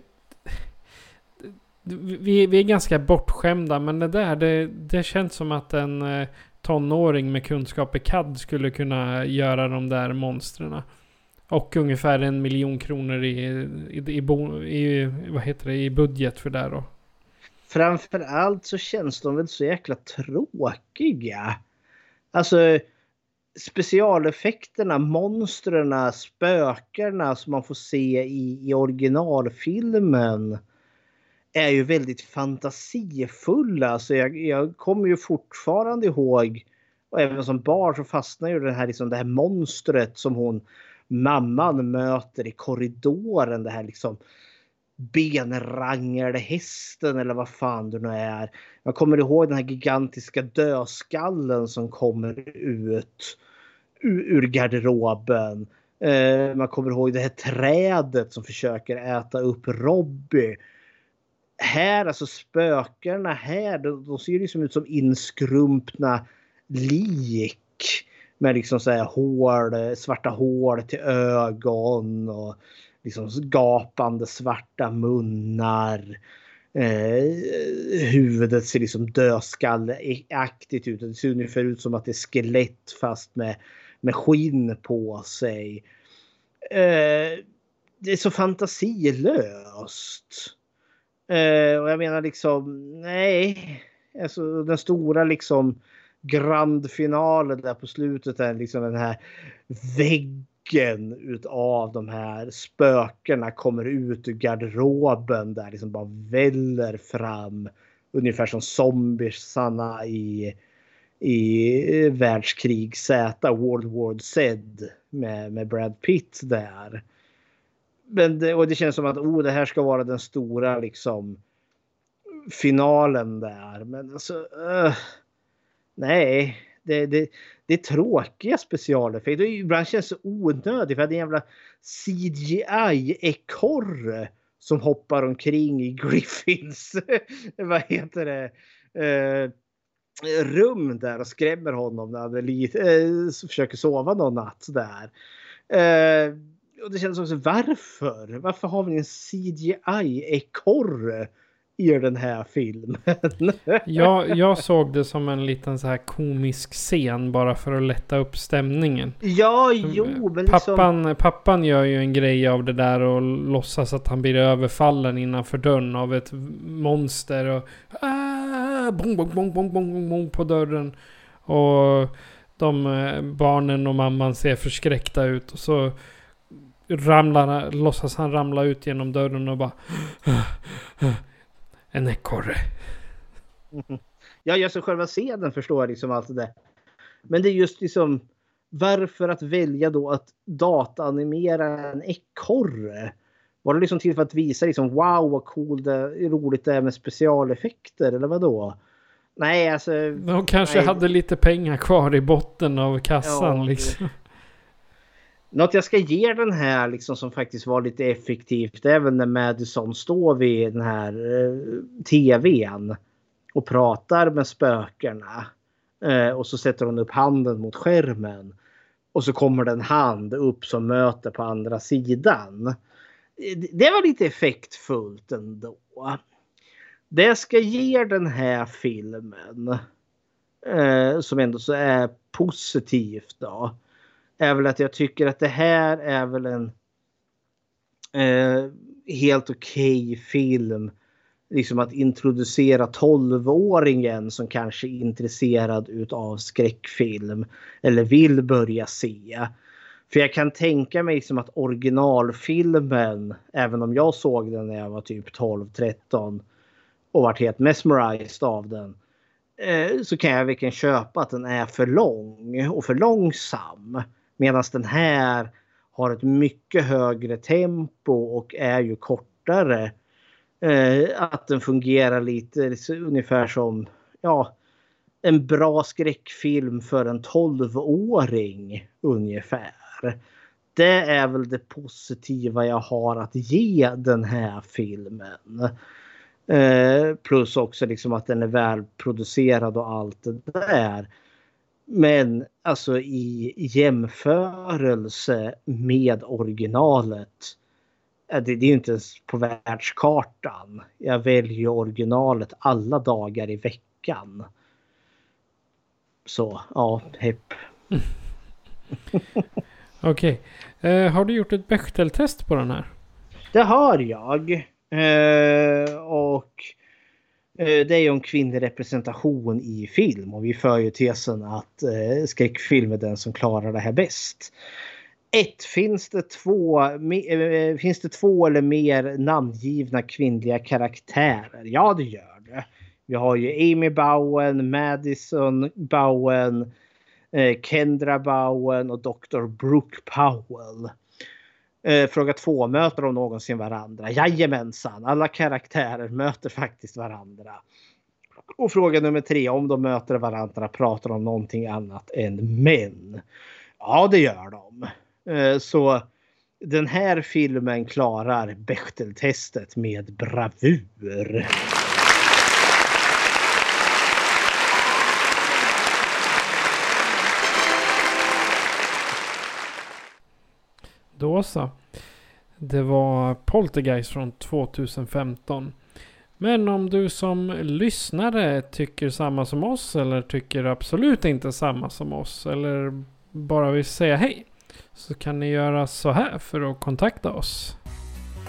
Vi, vi är ganska bortskämda men det där det, det känns som att en eh, tonåring med kunskap i CAD skulle kunna göra de där monstren. Och ungefär en miljon kronor i, i, i, bo, i, vad heter det, i budget för det då. Framförallt så känns de väl så jäkla tråkiga. Alltså specialeffekterna, monstren, spökena som man får se i, i originalfilmen är ju väldigt fantasifulla. Alltså jag, jag kommer ju fortfarande ihåg och även som barn så fastnar ju det här, liksom, det här monstret som hon mamman möter i korridoren. Det här liksom benranglade hästen eller vad fan det nu är. Jag kommer ihåg den här gigantiska dödskallen som kommer ut ur, garderoben. Eh, man kommer ihåg det här trädet som försöker äta upp Robbie. Här, alltså spökena här, de, de ser ju liksom ut som inskrumpna lik. Med liksom så här hål, svarta hål till ögon och liksom gapande svarta munnar. Eh, huvudet ser liksom dödskalleaktigt ut. Det ser ungefär ut som att det är skelett fast med, med skinn på sig. Eh, det är så fantasilöst. Eh, och jag menar liksom, nej. Alltså den stora liksom grandfinalen där på slutet är liksom den här väggen utav de här spökena kommer ut ur garderoben där liksom bara väller fram. Ungefär som zombiesarna i, i världskrig Z, World War Z med, med Brad Pitt där. Men det, och det känns som att oh, det här ska vara den stora liksom finalen där. Men alltså, uh, nej, det, det, det är tråkiga specialeffekter. Ibland känns det onödigt för det är en jävla CGI-ekorre som hoppar omkring i Griffins, vad heter det, eh, rum där och skrämmer honom när han lite, eh, försöker sova någon natt där. Eh, och det känns också varför? Varför har vi en CGI-ekorre i den här filmen? jag, jag såg det som en liten så här komisk scen bara för att lätta upp stämningen. Ja, jo, men liksom... pappan, pappan gör ju en grej av det där och låtsas att han blir överfallen innanför dörren av ett monster. Och ah, bong, bong, bong, bong, bong, bong på dörren. Och de eh, barnen och mamman ser förskräckta ut. Och så ramlar, låtsas han ramla ut genom dörren och bara... En ekorre. Ja, jag så själva scenen förstår jag liksom allt det. Men det är just liksom varför att välja då att dataanimera en ekorre? Var det liksom till för att visa liksom wow vad cool det roligt det är med specialeffekter eller vad då? Nej, alltså. De kanske nej. hade lite pengar kvar i botten av kassan ja, liksom. Något jag ska ge den här liksom som faktiskt var lite effektivt Även är väl när Madison står vid den här eh, tvn och pratar med spökena. Eh, och så sätter hon upp handen mot skärmen. Och så kommer det en hand upp som möter på andra sidan. Eh, det var lite effektfullt ändå. Det jag ska ge den här filmen eh, som ändå så är positivt då är väl att jag tycker att det här är väl en eh, helt okej okay film. Liksom att introducera tolvåringen som kanske är intresserad utav skräckfilm eller vill börja se. För jag kan tänka mig som att originalfilmen, även om jag såg den när jag var typ 12-13 och vart helt mesmerized av den. Eh, så kan jag verkligen köpa att den är för lång och för långsam. Medan den här har ett mycket högre tempo och är ju kortare. Eh, att den fungerar lite ungefär som ja, en bra skräckfilm för en 12-åring ungefär. Det är väl det positiva jag har att ge den här filmen. Eh, plus också liksom att den är välproducerad och allt det där. Men alltså i jämförelse med originalet. Det, är ju inte ens på världskartan. Jag väljer originalet alla dagar i veckan. Så ja, hepp. Okej. Okay. Eh, har du gjort ett Bechteltest på den här? Det har jag. Eh, och Eh, det är ju om kvinnlig representation i film och vi för ju tesen att eh, skräckfilm är den som klarar det här bäst. Ett, finns det två, eh, finns det två eller mer namngivna kvinnliga karaktärer? Ja, det gör det. Vi har ju Amy Bowen, Madison Bowen, eh, Kendra Bowen och Dr. Brooke Powell. Eh, fråga två, möter de någonsin varandra? Jajamensan, alla karaktärer möter faktiskt varandra. Och fråga nummer tre, om de möter varandra pratar de om någonting annat än män? Ja, det gör de. Eh, så den här filmen klarar Bechteltestet med bravur. Då så. Det var Poltergeist från 2015. Men om du som lyssnare tycker samma som oss eller tycker absolut inte samma som oss eller bara vill säga hej så kan ni göra så här för att kontakta oss.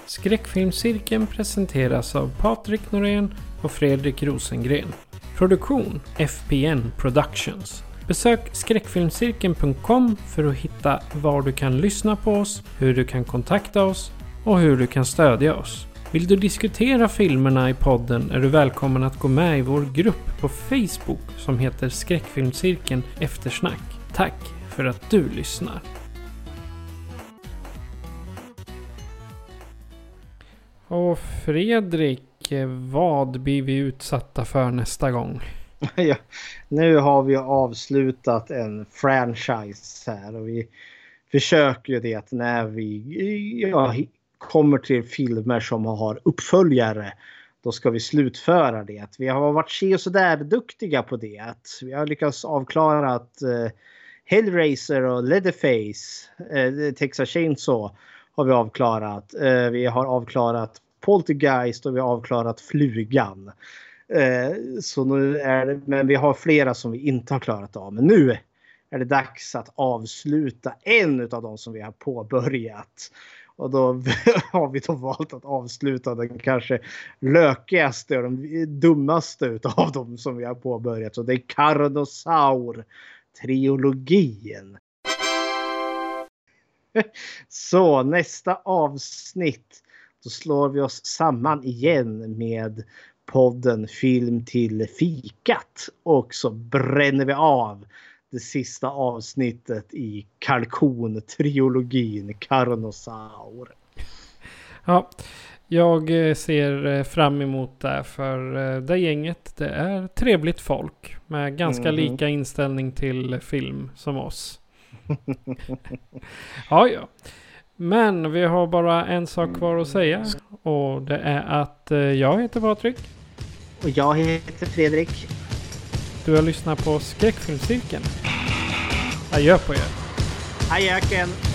Skräckfilmscirkeln presenteras av Patrik Norén och Fredrik Rosengren. Produktion FPN Productions. Besök skräckfilmscirkeln.com för att hitta var du kan lyssna på oss, hur du kan kontakta oss och hur du kan stödja oss. Vill du diskutera filmerna i podden är du välkommen att gå med i vår grupp på Facebook som heter Skräckfilmscirkeln Eftersnack. Tack för att du lyssnar. Och Fredrik, vad blir vi utsatta för nästa gång? ja, nu har vi avslutat en franchise här och vi försöker ju det när vi ja, kommer till filmer som har uppföljare. Då ska vi slutföra det. Vi har varit se och sådär duktiga på det. Vi har lyckats avklara att eh, Hellraiser och Leatherface, eh, Texas Chainsaw har vi avklarat. Eh, vi har avklarat Poltergeist och vi har avklarat Flugan. Eh, så nu är det, men vi har flera som vi inte har klarat av. Men nu är det dags att avsluta en av de som vi har påbörjat. Och då har vi då valt att avsluta den kanske lökigaste och den dummaste utav dem som vi har påbörjat. Så det är Carnosaur-trilogin. Så nästa avsnitt då slår vi oss samman igen med podden Film till fikat och så bränner vi av det sista avsnittet i kalkontrilogin Carnosaur. Ja, jag eh, ser eh, fram emot det för eh, det gänget det är trevligt folk med ganska mm. lika inställning till film som oss. ja, ja. Men vi har bara en sak kvar att säga och det är att jag heter Patrik. Och jag heter Fredrik. Du har lyssnat på Skräckfilmscirkeln. Adjö på er. Adjöken.